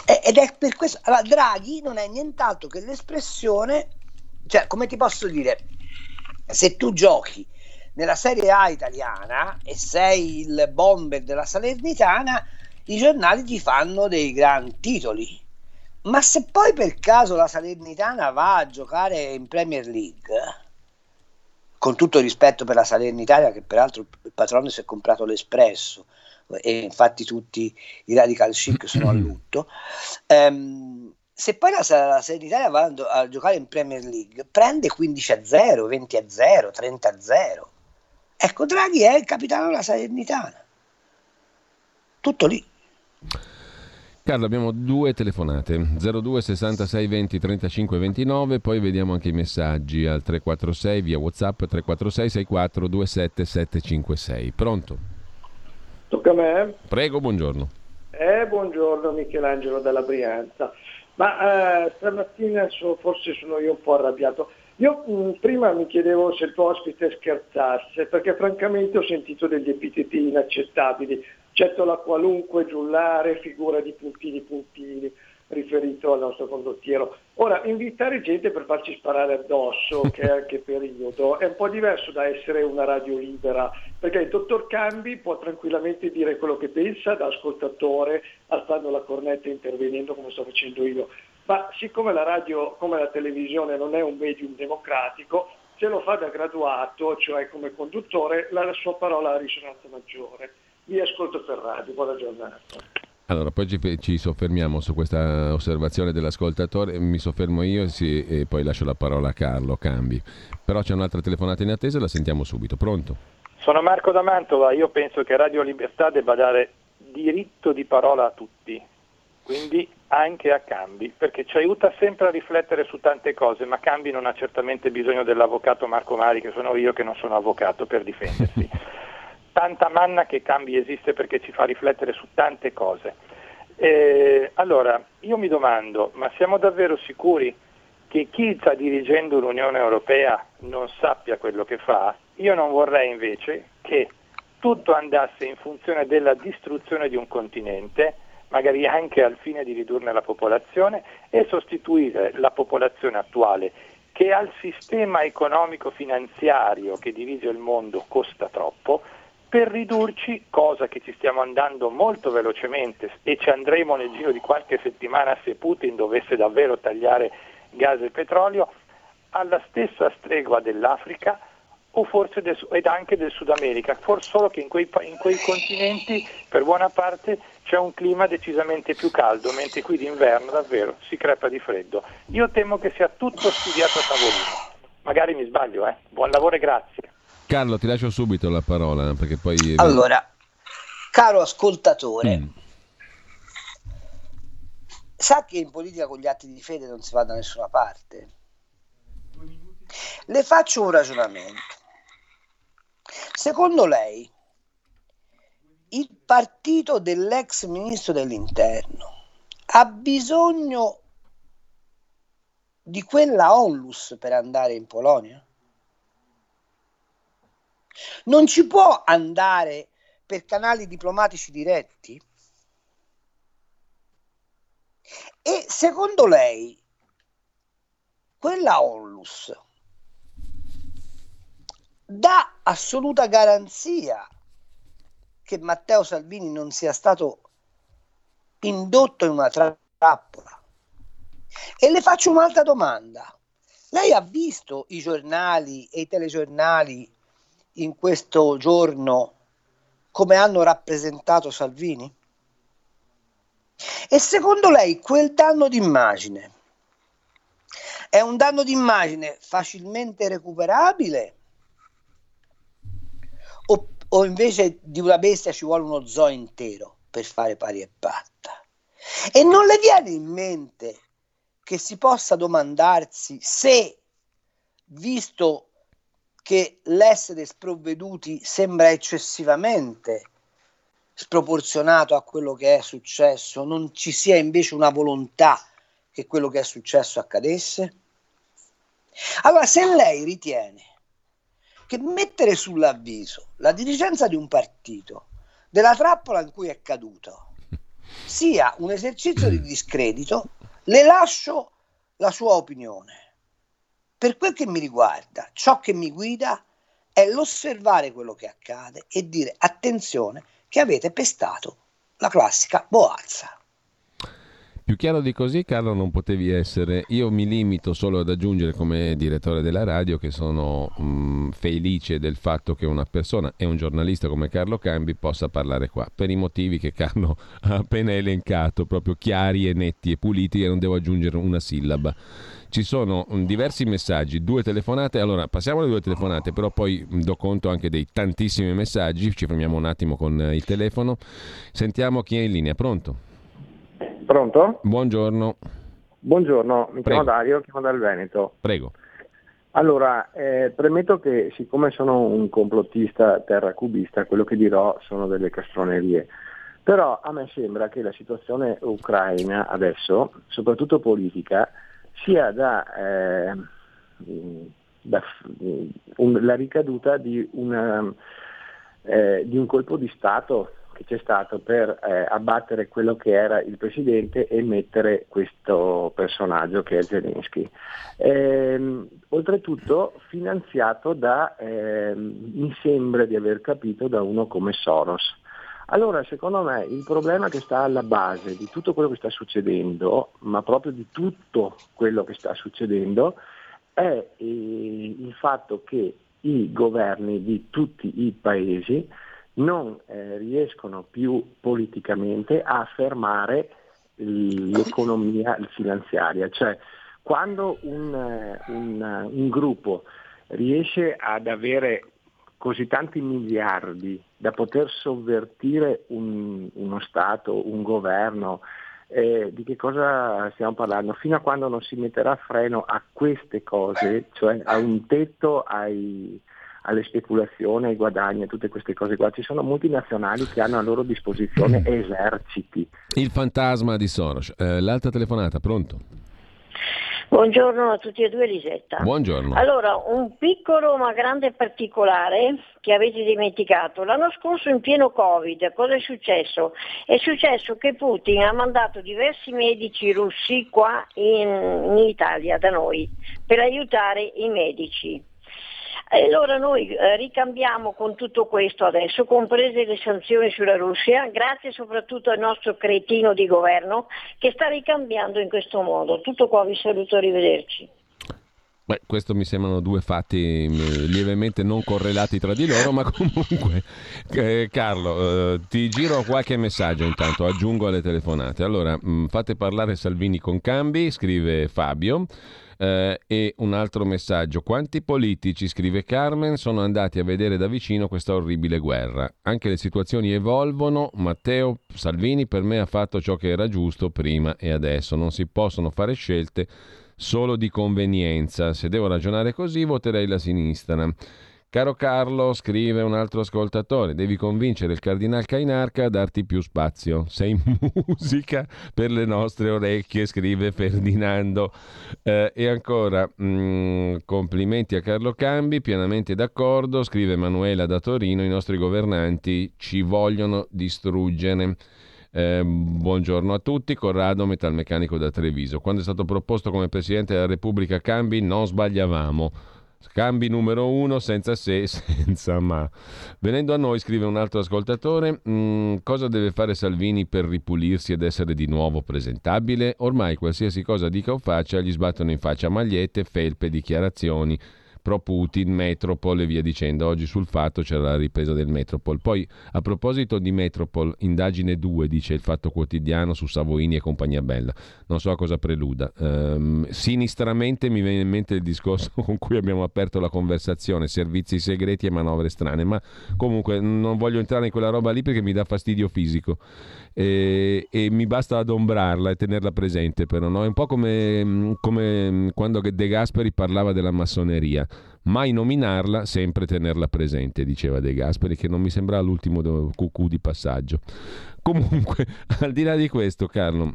Ed è per questo. Allora, Draghi non è nient'altro che l'espressione, cioè, come ti posso dire, se tu giochi nella Serie A italiana e sei il bomber della Salernitana, i giornali ti fanno dei gran titoli. Ma se poi per caso la Salernitana va a giocare in Premier League, con tutto rispetto per la Salernitana, che peraltro il patrono si è comprato l'Espresso e infatti tutti i radical chic sono a lutto, ehm, se poi la, la Salernitana va a, a, giocare in Premier League, prende 15 a 0, 20 a 0, 30 a 0. Ecco, Draghi è il capitano della Salernitana. Tutto lì. Carlo, abbiamo due telefonate, 02 66 20 35 29, poi vediamo anche i messaggi al 346 via WhatsApp 346 64 27 756. Pronto? Tocca a me? Prego, buongiorno. Eh, buongiorno Michelangelo dalla Brianza. Ma eh, stamattina so, forse sono io un po' arrabbiato. Io mh, mm, prima mi chiedevo se il tuo ospite scherzasse, perché francamente ho sentito degli epiteti inaccettabili. Certo la qualunque, giullare, figura di puntini puntini riferito al nostro condottiero. Ora, invitare gente per farci sparare addosso, che è che periodo, è un po' diverso da essere una radio libera, perché il dottor Cambi può tranquillamente dire quello che pensa da ascoltatore, alzando la cornetta e intervenendo come sto facendo io. Ma siccome la radio, come la televisione, non è un medium democratico, se lo fa da graduato, cioè come conduttore, la sua parola ha risonanza maggiore. Vi ascolto per radio, buona giornata. Allora, poi ci, ci, soffermiamo su questa osservazione dell'ascoltatore, mi soffermo io sì, e poi lascio la parola a Carlo Cambi. Però c'è un'altra telefonata in attesa, la sentiamo subito. Pronto? Sono Marco da Mantova, io penso che Radio Libertà debba dare diritto di parola a tutti, quindi anche a Cambi, perché ci aiuta sempre a riflettere su tante cose, ma Cambi non ha certamente bisogno dell'avvocato Marco Mari, che sono io che non sono avvocato, per difendersi. tanta manna che cambi esiste perché ci fa riflettere su tante cose. Eh, allora, io mi domando, ma siamo davvero sicuri che chi sta dirigendo l'Unione Europea non sappia quello che fa? Io non vorrei invece che tutto andasse in funzione della distruzione di un continente, magari anche al fine di ridurne la popolazione e sostituire la popolazione attuale che al sistema economico-finanziario che divide il mondo costa troppo, per ridurci, cosa che ci stiamo andando molto velocemente e ci andremo nel giro di qualche settimana se Putin dovesse davvero tagliare gas e petrolio, alla stessa stregua dell'Africa o forse del, ed anche del Sud America, forse solo che in quei, in quei continenti per buona parte c'è un clima decisamente più caldo, mentre qui d'inverno davvero si crepa di freddo. Io temo che sia tutto studiato a tavolino. Magari mi sbaglio, eh? Buon lavoro e grazie. Carlo, ti lascio subito la parola perché poi... Allora, caro ascoltatore, mm. sa che in politica con gli atti di fede non si va da nessuna parte? Le faccio un ragionamento. Secondo lei, il partito dell'ex ministro dell'interno ha bisogno di quella onlus per andare in Polonia? Non ci può andare per canali diplomatici diretti? E secondo lei quella onlus dà assoluta garanzia che Matteo Salvini non sia stato indotto in una trappola E le faccio un'altra domanda. Lei ha visto i giornali e i telegiornali in questo giorno come hanno rappresentato Salvini? E secondo lei quel danno d'immagine è un danno d'immagine facilmente recuperabile? O, o invece di una bestia ci vuole uno zoo intero per fare pari e patta? E non le viene in mente che si possa domandarsi se, visto che l'essere sprovveduti sembra eccessivamente sproporzionato a quello che è successo, non ci sia invece una volontà che quello che è successo accadesse? Allora, se lei ritiene che mettere sull'avviso la dirigenza di un partito della trappola in cui è caduto sia un esercizio di discredito, le lascio la sua opinione. Per quel che mi riguarda, ciò che mi guida è l'osservare quello che accade e dire attenzione che avete pestato la classica boazza. Più chiaro di così, Carlo, non potevi essere. Io mi limito solo ad aggiungere come direttore della radio che sono mh, mm, felice del fatto che una persona e un giornalista come Carlo Cambi possa parlare qua, per i motivi che Carlo ha appena elencato, proprio chiari e netti e puliti e non devo aggiungere una sillaba. Ci sono mm, diversi messaggi, due telefonate, allora passiamo alle due telefonate, però poi mm, do conto anche dei tantissimi messaggi, ci fermiamo un attimo con il telefono, sentiamo chi è in linea, pronto? Pronto? Buongiorno. Buongiorno, mi Prego. chiamo Dario, chiamo dal Veneto. Prego. Allora, eh, premetto che siccome sono un complottista terracubista, quello che dirò sono delle castronerie. Però a me sembra che la situazione ucraina adesso, soprattutto politica, sia da, eh, da un, la ricaduta di, una, eh, di un colpo di Stato che c'è stato per eh, abbattere quello che era il presidente e mettere questo personaggio che è Zelensky. Ehm, oltretutto finanziato da, ehm, mi sembra di aver capito, da uno come Soros. Allora, secondo me, il problema che sta alla base di tutto quello che sta succedendo, ma proprio di tutto quello che sta succedendo, è eh, il fatto che i governi di tutti i paesi non eh, riescono più politicamente a fermare l'economia finanziaria, cioè quando un, eh, un, un gruppo riesce ad avere così tanti miliardi da poter sovvertire un, uno Stato, un governo, eh, di che cosa stiamo parlando? Fino a quando non si metterà freno a queste cose, cioè a un tetto ai, alle speculazioni, ai guadagni, a tutte queste cose qua. Ci sono multinazionali che hanno a loro disposizione eserciti. Il fantasma di Soros. Eh, l'altra telefonata, pronto? Buongiorno a tutti e due Lisetta. Buongiorno. Allora, un piccolo ma grande particolare che avete dimenticato. L'anno scorso in pieno Covid cosa è successo? È successo che Putin ha mandato diversi medici russi qua in, in Italia, da noi, per aiutare i medici. E allora noi eh, ricambiamo con tutto questo adesso, comprese le sanzioni sulla Russia, grazie soprattutto al nostro cretino di governo che sta ricambiando in questo modo. Tutto qua, vi saluto, arrivederci. Beh, questo mi sembrano due fatti mm, lievemente non correlati tra di loro, ma comunque, eh, Carlo, eh, ti giro qualche messaggio intanto, aggiungo alle telefonate. Allora, mh, mm, fate parlare Salvini con Cambi, scrive Fabio. Eh, e un altro messaggio. Quanti politici, scrive Carmen, sono andati a vedere da vicino questa orribile guerra? Anche le situazioni evolvono. Matteo Salvini per me ha fatto ciò che era giusto prima e adesso. Non si possono fare scelte solo di convenienza. Se devo ragionare così, voterei la sinistra. Caro Carlo, scrive un altro ascoltatore, devi convincere il cardinal Cainarca a darti più spazio. Sei musica per le nostre orecchie, scrive Ferdinando. Eh, e ancora, mh, mm, complimenti a Carlo Cambi, pienamente d'accordo, scrive Emanuela da Torino, i nostri governanti ci vogliono distruggere. Eh, buongiorno a tutti, Corrado, metalmeccanico da Treviso. Quando è stato proposto come Presidente della Repubblica Cambi non sbagliavamo Cambi numero uno, senza se, senza ma. Venendo a noi, scrive un altro ascoltatore, mh, mm, cosa deve fare Salvini per ripulirsi ed essere di nuovo presentabile? Ormai qualsiasi cosa dica o faccia gli sbattono in faccia magliette, felpe, dichiarazioni pro Putin, Metropol e via dicendo. Oggi sul fatto c'era la ripresa del Metropol. Poi a proposito di Metropol, indagine 2 dice il fatto quotidiano su Savoini e compagnia bella. Non so a cosa preluda. Um, sinistramente mi viene in mente il discorso con cui abbiamo aperto la conversazione, servizi segreti e manovre strane, ma comunque non voglio entrare in quella roba lì perché mi dà fastidio fisico e, e, mi basta adombrarla e tenerla presente però, no? è un po' come, come quando De Gasperi parlava della massoneria mai nominarla, sempre tenerla presente, diceva De Gasperi, che non mi sembra l'ultimo cucù di passaggio. Comunque, al di là di questo, Carlo,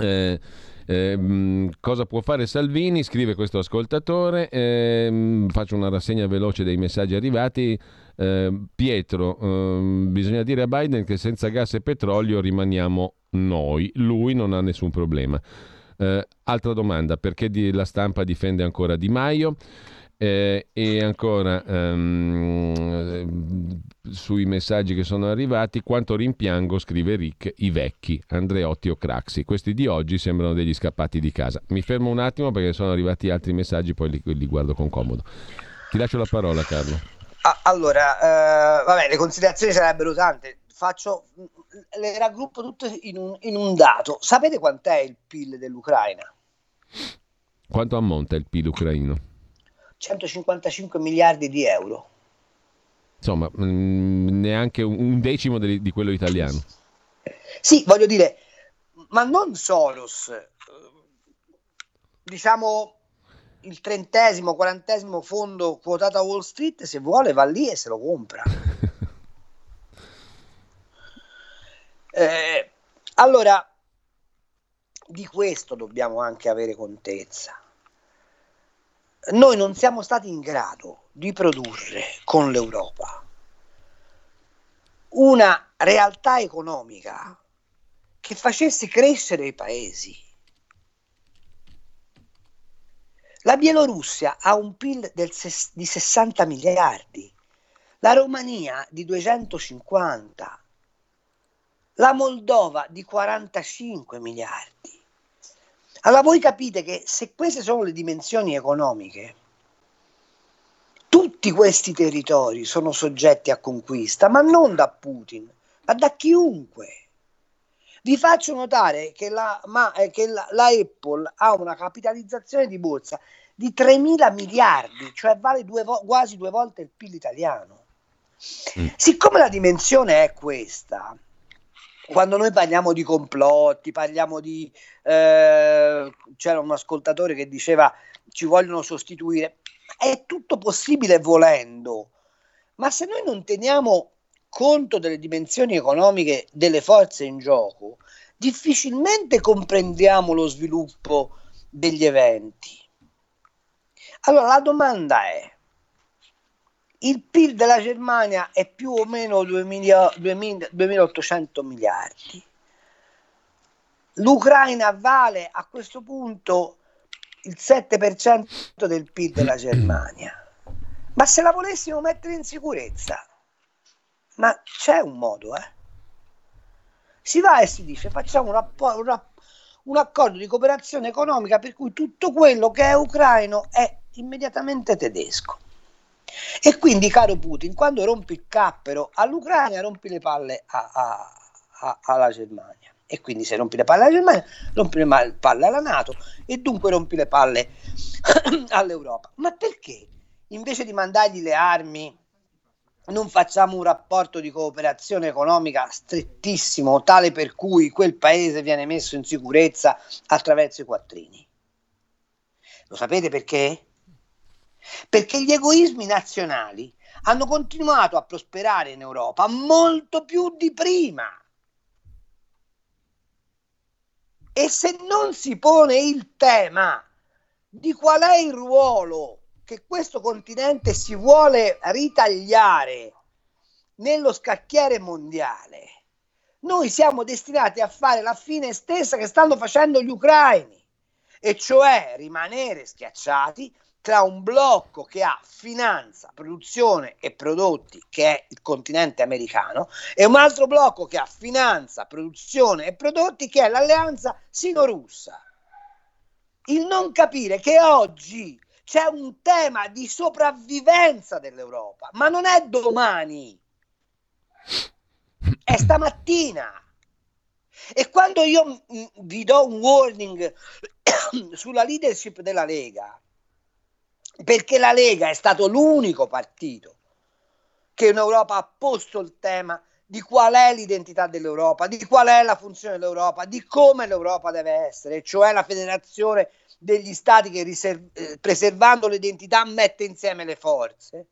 eh, eh, cosa può fare Salvini? Scrive questo ascoltatore. Eh, faccio una rassegna veloce dei messaggi arrivati. Eh, Pietro, ehm, bisogna dire a Biden che senza gas e petrolio rimaniamo noi. Lui non ha nessun problema. Eh, altra domanda, perché la stampa difende ancora Di Maio? Eh, e ancora um, sui messaggi che sono arrivati, quanto rimpiango, scrive Rick, i vecchi, Andreotti o Craxi. Questi di oggi sembrano degli scappati di casa. Mi fermo un attimo perché sono arrivati altri messaggi, poi li, li guardo con comodo. Ti lascio la parola, Carlo. Ah, allora, eh, vabbè, le considerazioni sarebbero tante. Faccio, le raggruppo tutte in un, in un dato. Sapete quant'è il PIL dell'Ucraina? Quanto ammonta il PIL ucraino? 155 miliardi di euro. Insomma, mh, mm, neanche un decimo di, di quello italiano. Sì, voglio dire, ma non Soros, diciamo il trentesimo, quarantesimo fondo quotato a Wall Street, se vuole va lì e se lo compra. eh, allora, di questo dobbiamo anche avere contezza noi non siamo stati in grado di produrre con l'Europa una realtà economica che facesse crescere i paesi. La Bielorussia ha un PIL ses- di 60 miliardi, la Romania di 250, la Moldova di 45 miliardi. Allora voi capite che se queste sono le dimensioni economiche, tutti questi territori sono soggetti a conquista, ma non da Putin, ma da chiunque. Vi faccio notare che la, ma, eh, che la, la Apple ha una capitalizzazione di borsa di 3 mila miliardi, cioè vale due vo- quasi due volte il PIL italiano. Mm. Siccome la dimensione è questa, quando noi parliamo di complotti, parliamo di... Eh, c'era un ascoltatore che diceva ci vogliono sostituire, è tutto possibile volendo, ma se noi non teniamo conto delle dimensioni economiche delle forze in gioco, difficilmente comprendiamo lo sviluppo degli eventi. Allora la domanda è, il PIL della Germania è più o meno 2000, 2000, 2800 miliardi. L'Ucraina vale a questo punto il 7% del PIL della Germania. Ma se la volessimo mettere in sicurezza, ma c'è un modo, eh? Si va e si dice facciamo un, rappo- un, accordo di cooperazione economica per cui tutto quello che è ucraino è immediatamente tedesco. E quindi, caro Putin, quando rompi il cappero all'Ucraina, rompi le palle a, a, a, alla Germania. E quindi se rompi le palle alla Germania, rompi le palle alla Nato e dunque rompi le palle all'Europa. Ma perché invece di mandargli le armi non facciamo un rapporto di cooperazione economica strettissimo, tale per cui quel paese viene messo in sicurezza attraverso i quattrini? Lo sapete perché? perché gli egoismi nazionali hanno continuato a prosperare in Europa molto più di prima. E se non si pone il tema di qual è il ruolo che questo continente si vuole ritagliare nello scacchiere mondiale, noi siamo destinati a fare la fine stessa che stanno facendo gli ucraini e cioè rimanere schiacciati tra un blocco che ha finanza, produzione e prodotti, che è il continente americano, e un altro blocco che ha finanza, produzione e prodotti, che è l'alleanza sino-russa. Il non capire che oggi c'è un tema di sopravvivenza dell'Europa, ma non è domani, è stamattina. E quando io vi do un warning sulla leadership della Lega, perché la Lega è stato l'unico partito che in Europa ha posto il tema di qual è l'identità dell'Europa, di qual è la funzione dell'Europa, di come l'Europa deve essere, cioè la federazione degli stati che riserv- eh, preservando l'identità mette insieme le forze.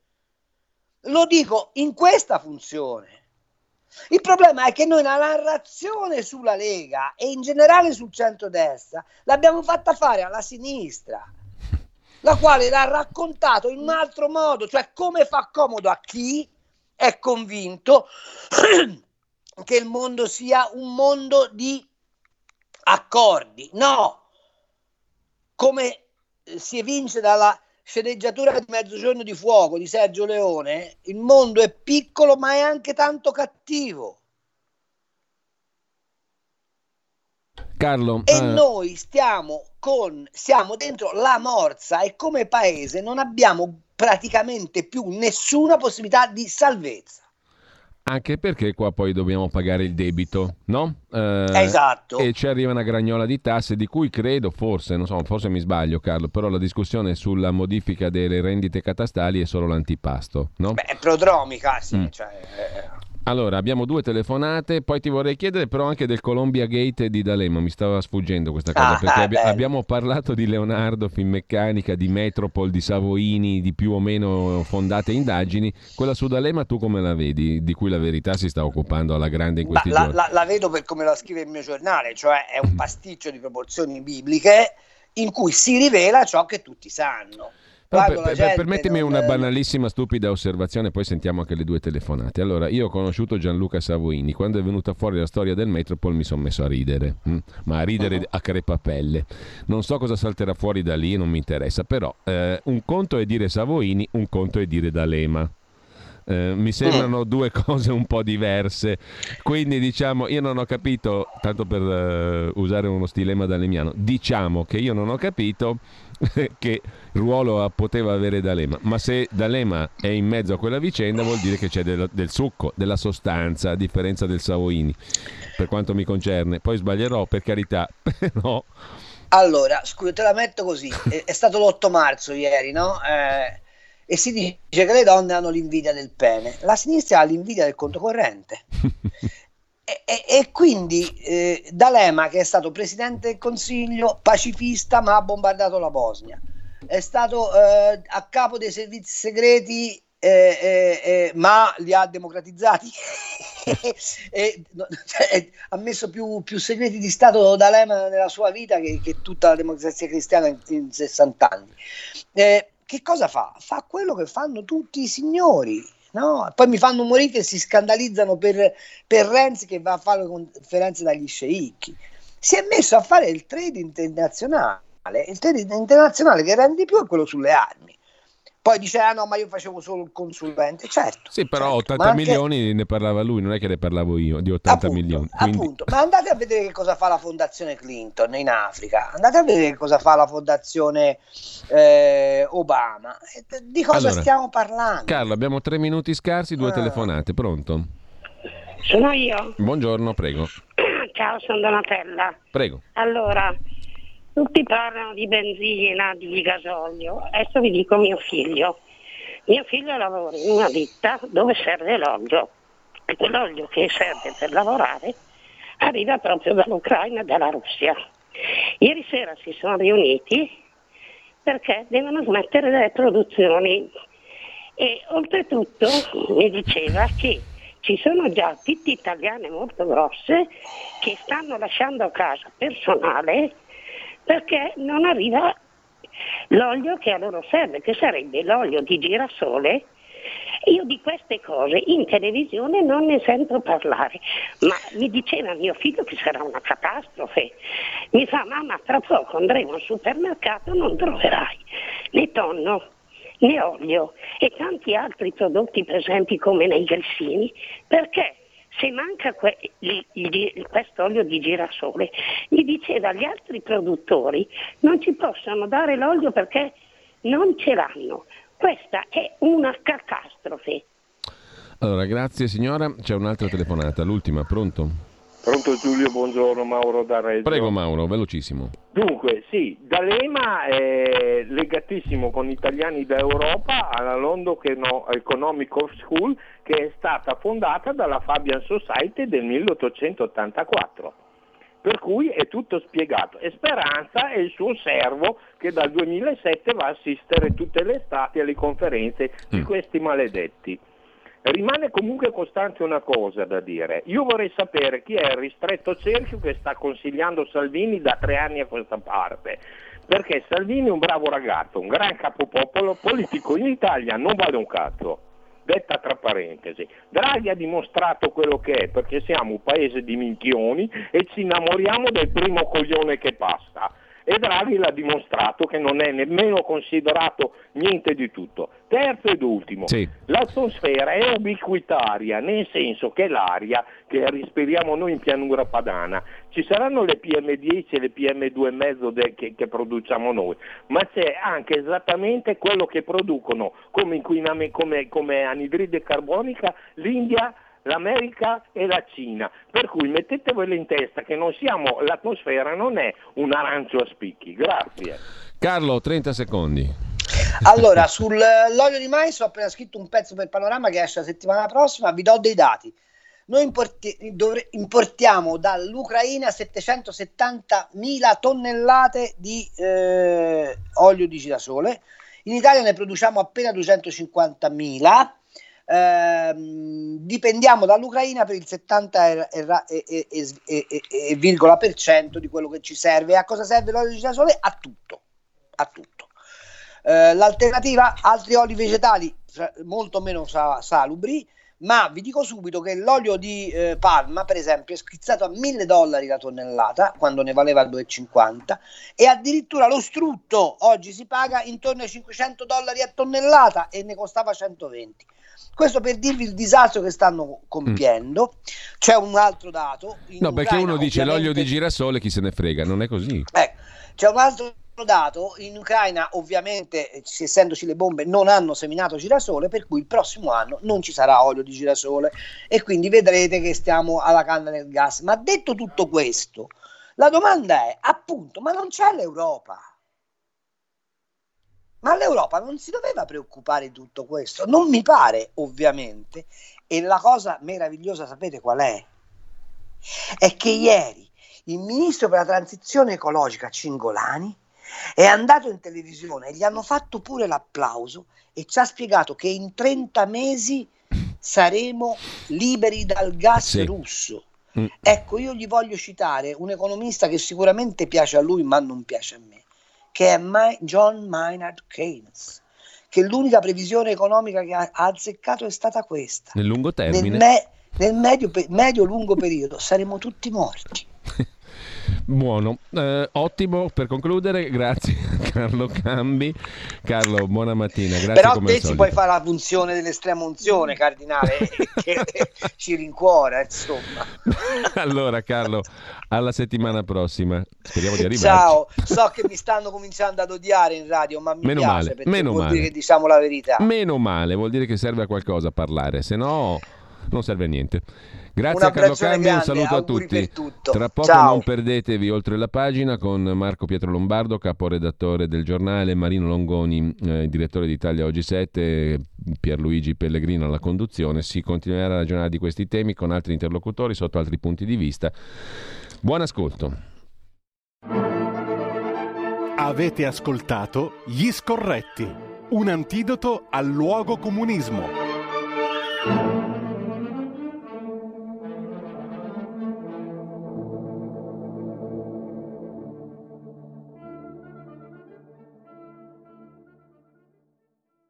Lo dico in questa funzione. Il problema è che noi la narrazione sulla Lega e in generale sul centro-destra l'abbiamo fatta fare alla sinistra la quale l'ha raccontato in un altro modo, cioè come fa comodo a chi è convinto che il mondo sia un mondo di accordi. No, come si evince dalla sceneggiatura di Mezzogiorno di Fuoco di Sergio Leone, il mondo è piccolo ma è anche tanto cattivo. Carlo, e eh... noi stiamo con, siamo dentro la morsa e come paese non abbiamo praticamente più nessuna possibilità di salvezza. Anche perché qua poi dobbiamo pagare il debito, no? Eh, esatto. E ci arriva una gragnola di tasse di cui credo, forse, non so, forse mi sbaglio Carlo, però la discussione sulla modifica delle rendite catastali è solo l'antipasto, no? Beh, è prodromica, sì. Mm. Cioè, eh, allora, abbiamo due telefonate, poi ti vorrei chiedere però anche del Columbia Gate di D'Alema, mi stava sfuggendo questa cosa, ah, perché abbi- abbiamo parlato di Leonardo, Finmeccanica, di Metropol, di Savoini, di più o meno fondate indagini, quella su D'Alema tu come la vedi? Di cui la verità si sta occupando alla grande in questi la, giorni? La, la vedo per come la scrive il mio giornale, cioè è un pasticcio di proporzioni bibliche in cui si rivela ciò che tutti sanno. Per, per, permettimi non... una banalissima, stupida osservazione, poi sentiamo anche le due telefonate. Allora, io ho conosciuto Gianluca Savoini, quando è venuta fuori la storia del Metropol mi sono messo a ridere, hm? ma a ridere uh-huh. a crepapelle. Non so cosa salterà fuori da lì, non mi interessa, però eh, un conto è dire Savoini, un conto è dire D'Alema. Eh, mi sembrano mm. due cose un po' diverse. Quindi diciamo, io non ho capito, tanto per uh, usare uno stilema dalemiano, diciamo che io non ho capito che ruolo poteva avere D'Alema, ma se D'Alema è in mezzo a quella vicenda vuol dire che c'è del, del succo, della sostanza, a differenza del Savoini, per quanto mi concerne. Poi sbaglierò, per carità, però... Allora, scusa, te la metto così, è, è stato l'8 marzo ieri, no? Eh, e si dice che le donne hanno l'invidia del pene, la sinistra ha l'invidia del conto corrente. E, e, quindi eh, D'Alema, che è stato presidente del consiglio, pacifista, ma ha bombardato la Bosnia, è stato eh, a capo dei servizi segreti, eh, eh, eh ma li ha democratizzati. e, cioè, ha messo più, più, segreti di Stato D'Alema nella sua vita che, che tutta la democrazia cristiana in, in 60 anni. Eh, che cosa fa? Fa quello che fanno tutti i signori No? Poi mi fanno morire e si scandalizzano per, per Renzi che va a fare conferenze dagli sceicchi. Si è messo a fare il trade internazionale, il trade internazionale che rende più è quello sulle armi. Poi dice, ah no, ma io facevo solo il consulente. Certo. Sì, però certo, 80 anche... milioni ne parlava lui, non è che ne parlavo io di 80 appunto, milioni. Quindi... Appunto, ma andate a vedere che cosa fa la fondazione Clinton in Africa, andate a vedere che cosa fa la fondazione eh, Obama. Di cosa allora, stiamo parlando? Carlo, abbiamo tre minuti scarsi, due ah. telefonate, pronto? Sono io. Buongiorno, prego. Ciao, sono Donatella. Prego. Allora, tutti parlano di benzina, di gasolio. Adesso vi dico mio figlio. Mio figlio lavora in una ditta dove serve l'olio e quell'olio che serve per lavorare arriva proprio dall'Ucraina e dalla Russia. Ieri sera si sono riuniti perché devono smettere le produzioni e oltretutto mi diceva che ci sono già ditte italiane molto grosse che stanno lasciando a casa personale perché non arriva l'olio che a loro serve, che sarebbe l'olio di girasole. Io di queste cose in televisione non ne sento parlare, ma mi diceva mio figlio che sarà una catastrofe. Mi fa mamma tra poco andremo al supermercato non troverai né tonno né olio e tanti altri prodotti presenti come nei grissini. Perché se manca que- questo olio di girasole, gli diceva agli altri produttori non ci possono dare l'olio perché non ce l'hanno. Questa è una catastrofe. Allora, grazie signora. C'è un'altra telefonata, l'ultima, pronto? Pronto Giulio, buongiorno, Mauro da Reggio. Prego Mauro, velocissimo. Dunque, sì, D'Alema è legatissimo con italiani d'Europa alla London Economic School che è stata fondata dalla Fabian Society del 1884. Per cui è tutto spiegato. E Speranza è il suo servo che dal 2007 va a assistere tutte le estati alle conferenze di mm. questi maledetti. Rimane comunque costante una cosa da dire. Io vorrei sapere chi è il ristretto cerchio che sta consigliando Salvini da tre anni a questa parte. Perché Salvini è un bravo ragazzo, un gran capopopolo, politico in Italia non vale un cazzo. Detta tra parentesi. Draghi ha dimostrato quello che è, perché siamo un paese di minchioni e ci innamoriamo del primo coglione che passa e Draghi l'ha dimostrato che non è nemmeno considerato niente di tutto. Terzo ed ultimo, sì. l'atmosfera è ubiquitaria, nel senso che l'aria che respiriamo noi in pianura padana, ci saranno le PM10 e le PM2,5 de- che, che produciamo noi, ma c'è anche esattamente quello che producono come, come, come anidride carbonica l'India l'America e la Cina. Per cui mettetevelo in testa che non siamo, l'atmosfera non è un arancio a spicchi. Grazie. Carlo, 30 secondi. Allora, sull'olio di mais ho appena scritto un pezzo per Panorama che esce la settimana prossima, vi do dei dati. Noi importi, dovre, importiamo dall'Ucraina 770.000 tonnellate di eh, olio di girasole, in Italia ne produciamo appena 250.000 Ehm, dipendiamo dall'Ucraina per il 70,1% di quello che ci serve. A cosa serve l'olio di girasole? A tutto. A tutto. Eh, l'alternativa, altri oli vegetali molto meno sa- salubri, ma vi dico subito che l'olio di eh, palma, per esempio, è schizzato a 1000 dollari la tonnellata, quando ne valeva 2,50, e addirittura lo strutto oggi si paga intorno ai 500 dollari a tonnellata e ne costava 120. Questo per dirvi il disastro che stanno compiendo. Mm. C'è un altro dato. no, perché uno dice l'olio di girasole, chi se ne frega, non è così. Eh, c'è un altro dato, in Ucraina ovviamente essendoci le bombe non hanno seminato girasole per cui il prossimo anno non ci sarà olio di girasole e quindi vedrete che stiamo alla canna del gas ma detto tutto questo la domanda è appunto ma non c'è l'Europa ma l'Europa non si doveva preoccupare di tutto questo? Non mi pare, ovviamente. E la cosa meravigliosa, sapete qual è? È che ieri il ministro per la transizione ecologica Cingolani è andato in televisione e gli hanno fatto pure l'applauso e ci ha spiegato che in 30 mesi saremo liberi dal gas sì. russo. Mm. Ecco, io gli voglio citare un economista che sicuramente piace a lui, ma non piace a me che è John Maynard Keynes, che l'unica previsione economica che ha azzeccato è stata questa. Nel lungo termine? Nel, me- nel medio, medio-lungo periodo saremo tutti morti. Buono, eh, ottimo per concludere, grazie Carlo Cambi. Carlo, buona mattina. Grazie Però te ci puoi fare la funzione dell'estrema unzione, cardinale, che ci rincuora, insomma. allora Carlo, alla settimana prossima, speriamo di arrivare. Ciao, so che mi stanno cominciando ad odiare in radio, ma mi meno piace male, perché meno vuol male. dire che diciamo la verità. Meno male, vuol dire che serve a qualcosa parlare, se no non serve a niente. Grazie a Carlo Cambi, un saluto a tutti. Tra poco Ciao. non perdetevi oltre la pagina con Marco Pietro Lombardo, caporedattore del giornale, Marino Longoni, eh, direttore di Italia Oggi 7, Pierluigi Pellegrino alla conduzione. Si continuerà a ragionare di questi temi con altri interlocutori sotto altri punti di vista. Buon ascolto. Avete ascoltato Gli Scorretti, un antidoto al luogo comunismo.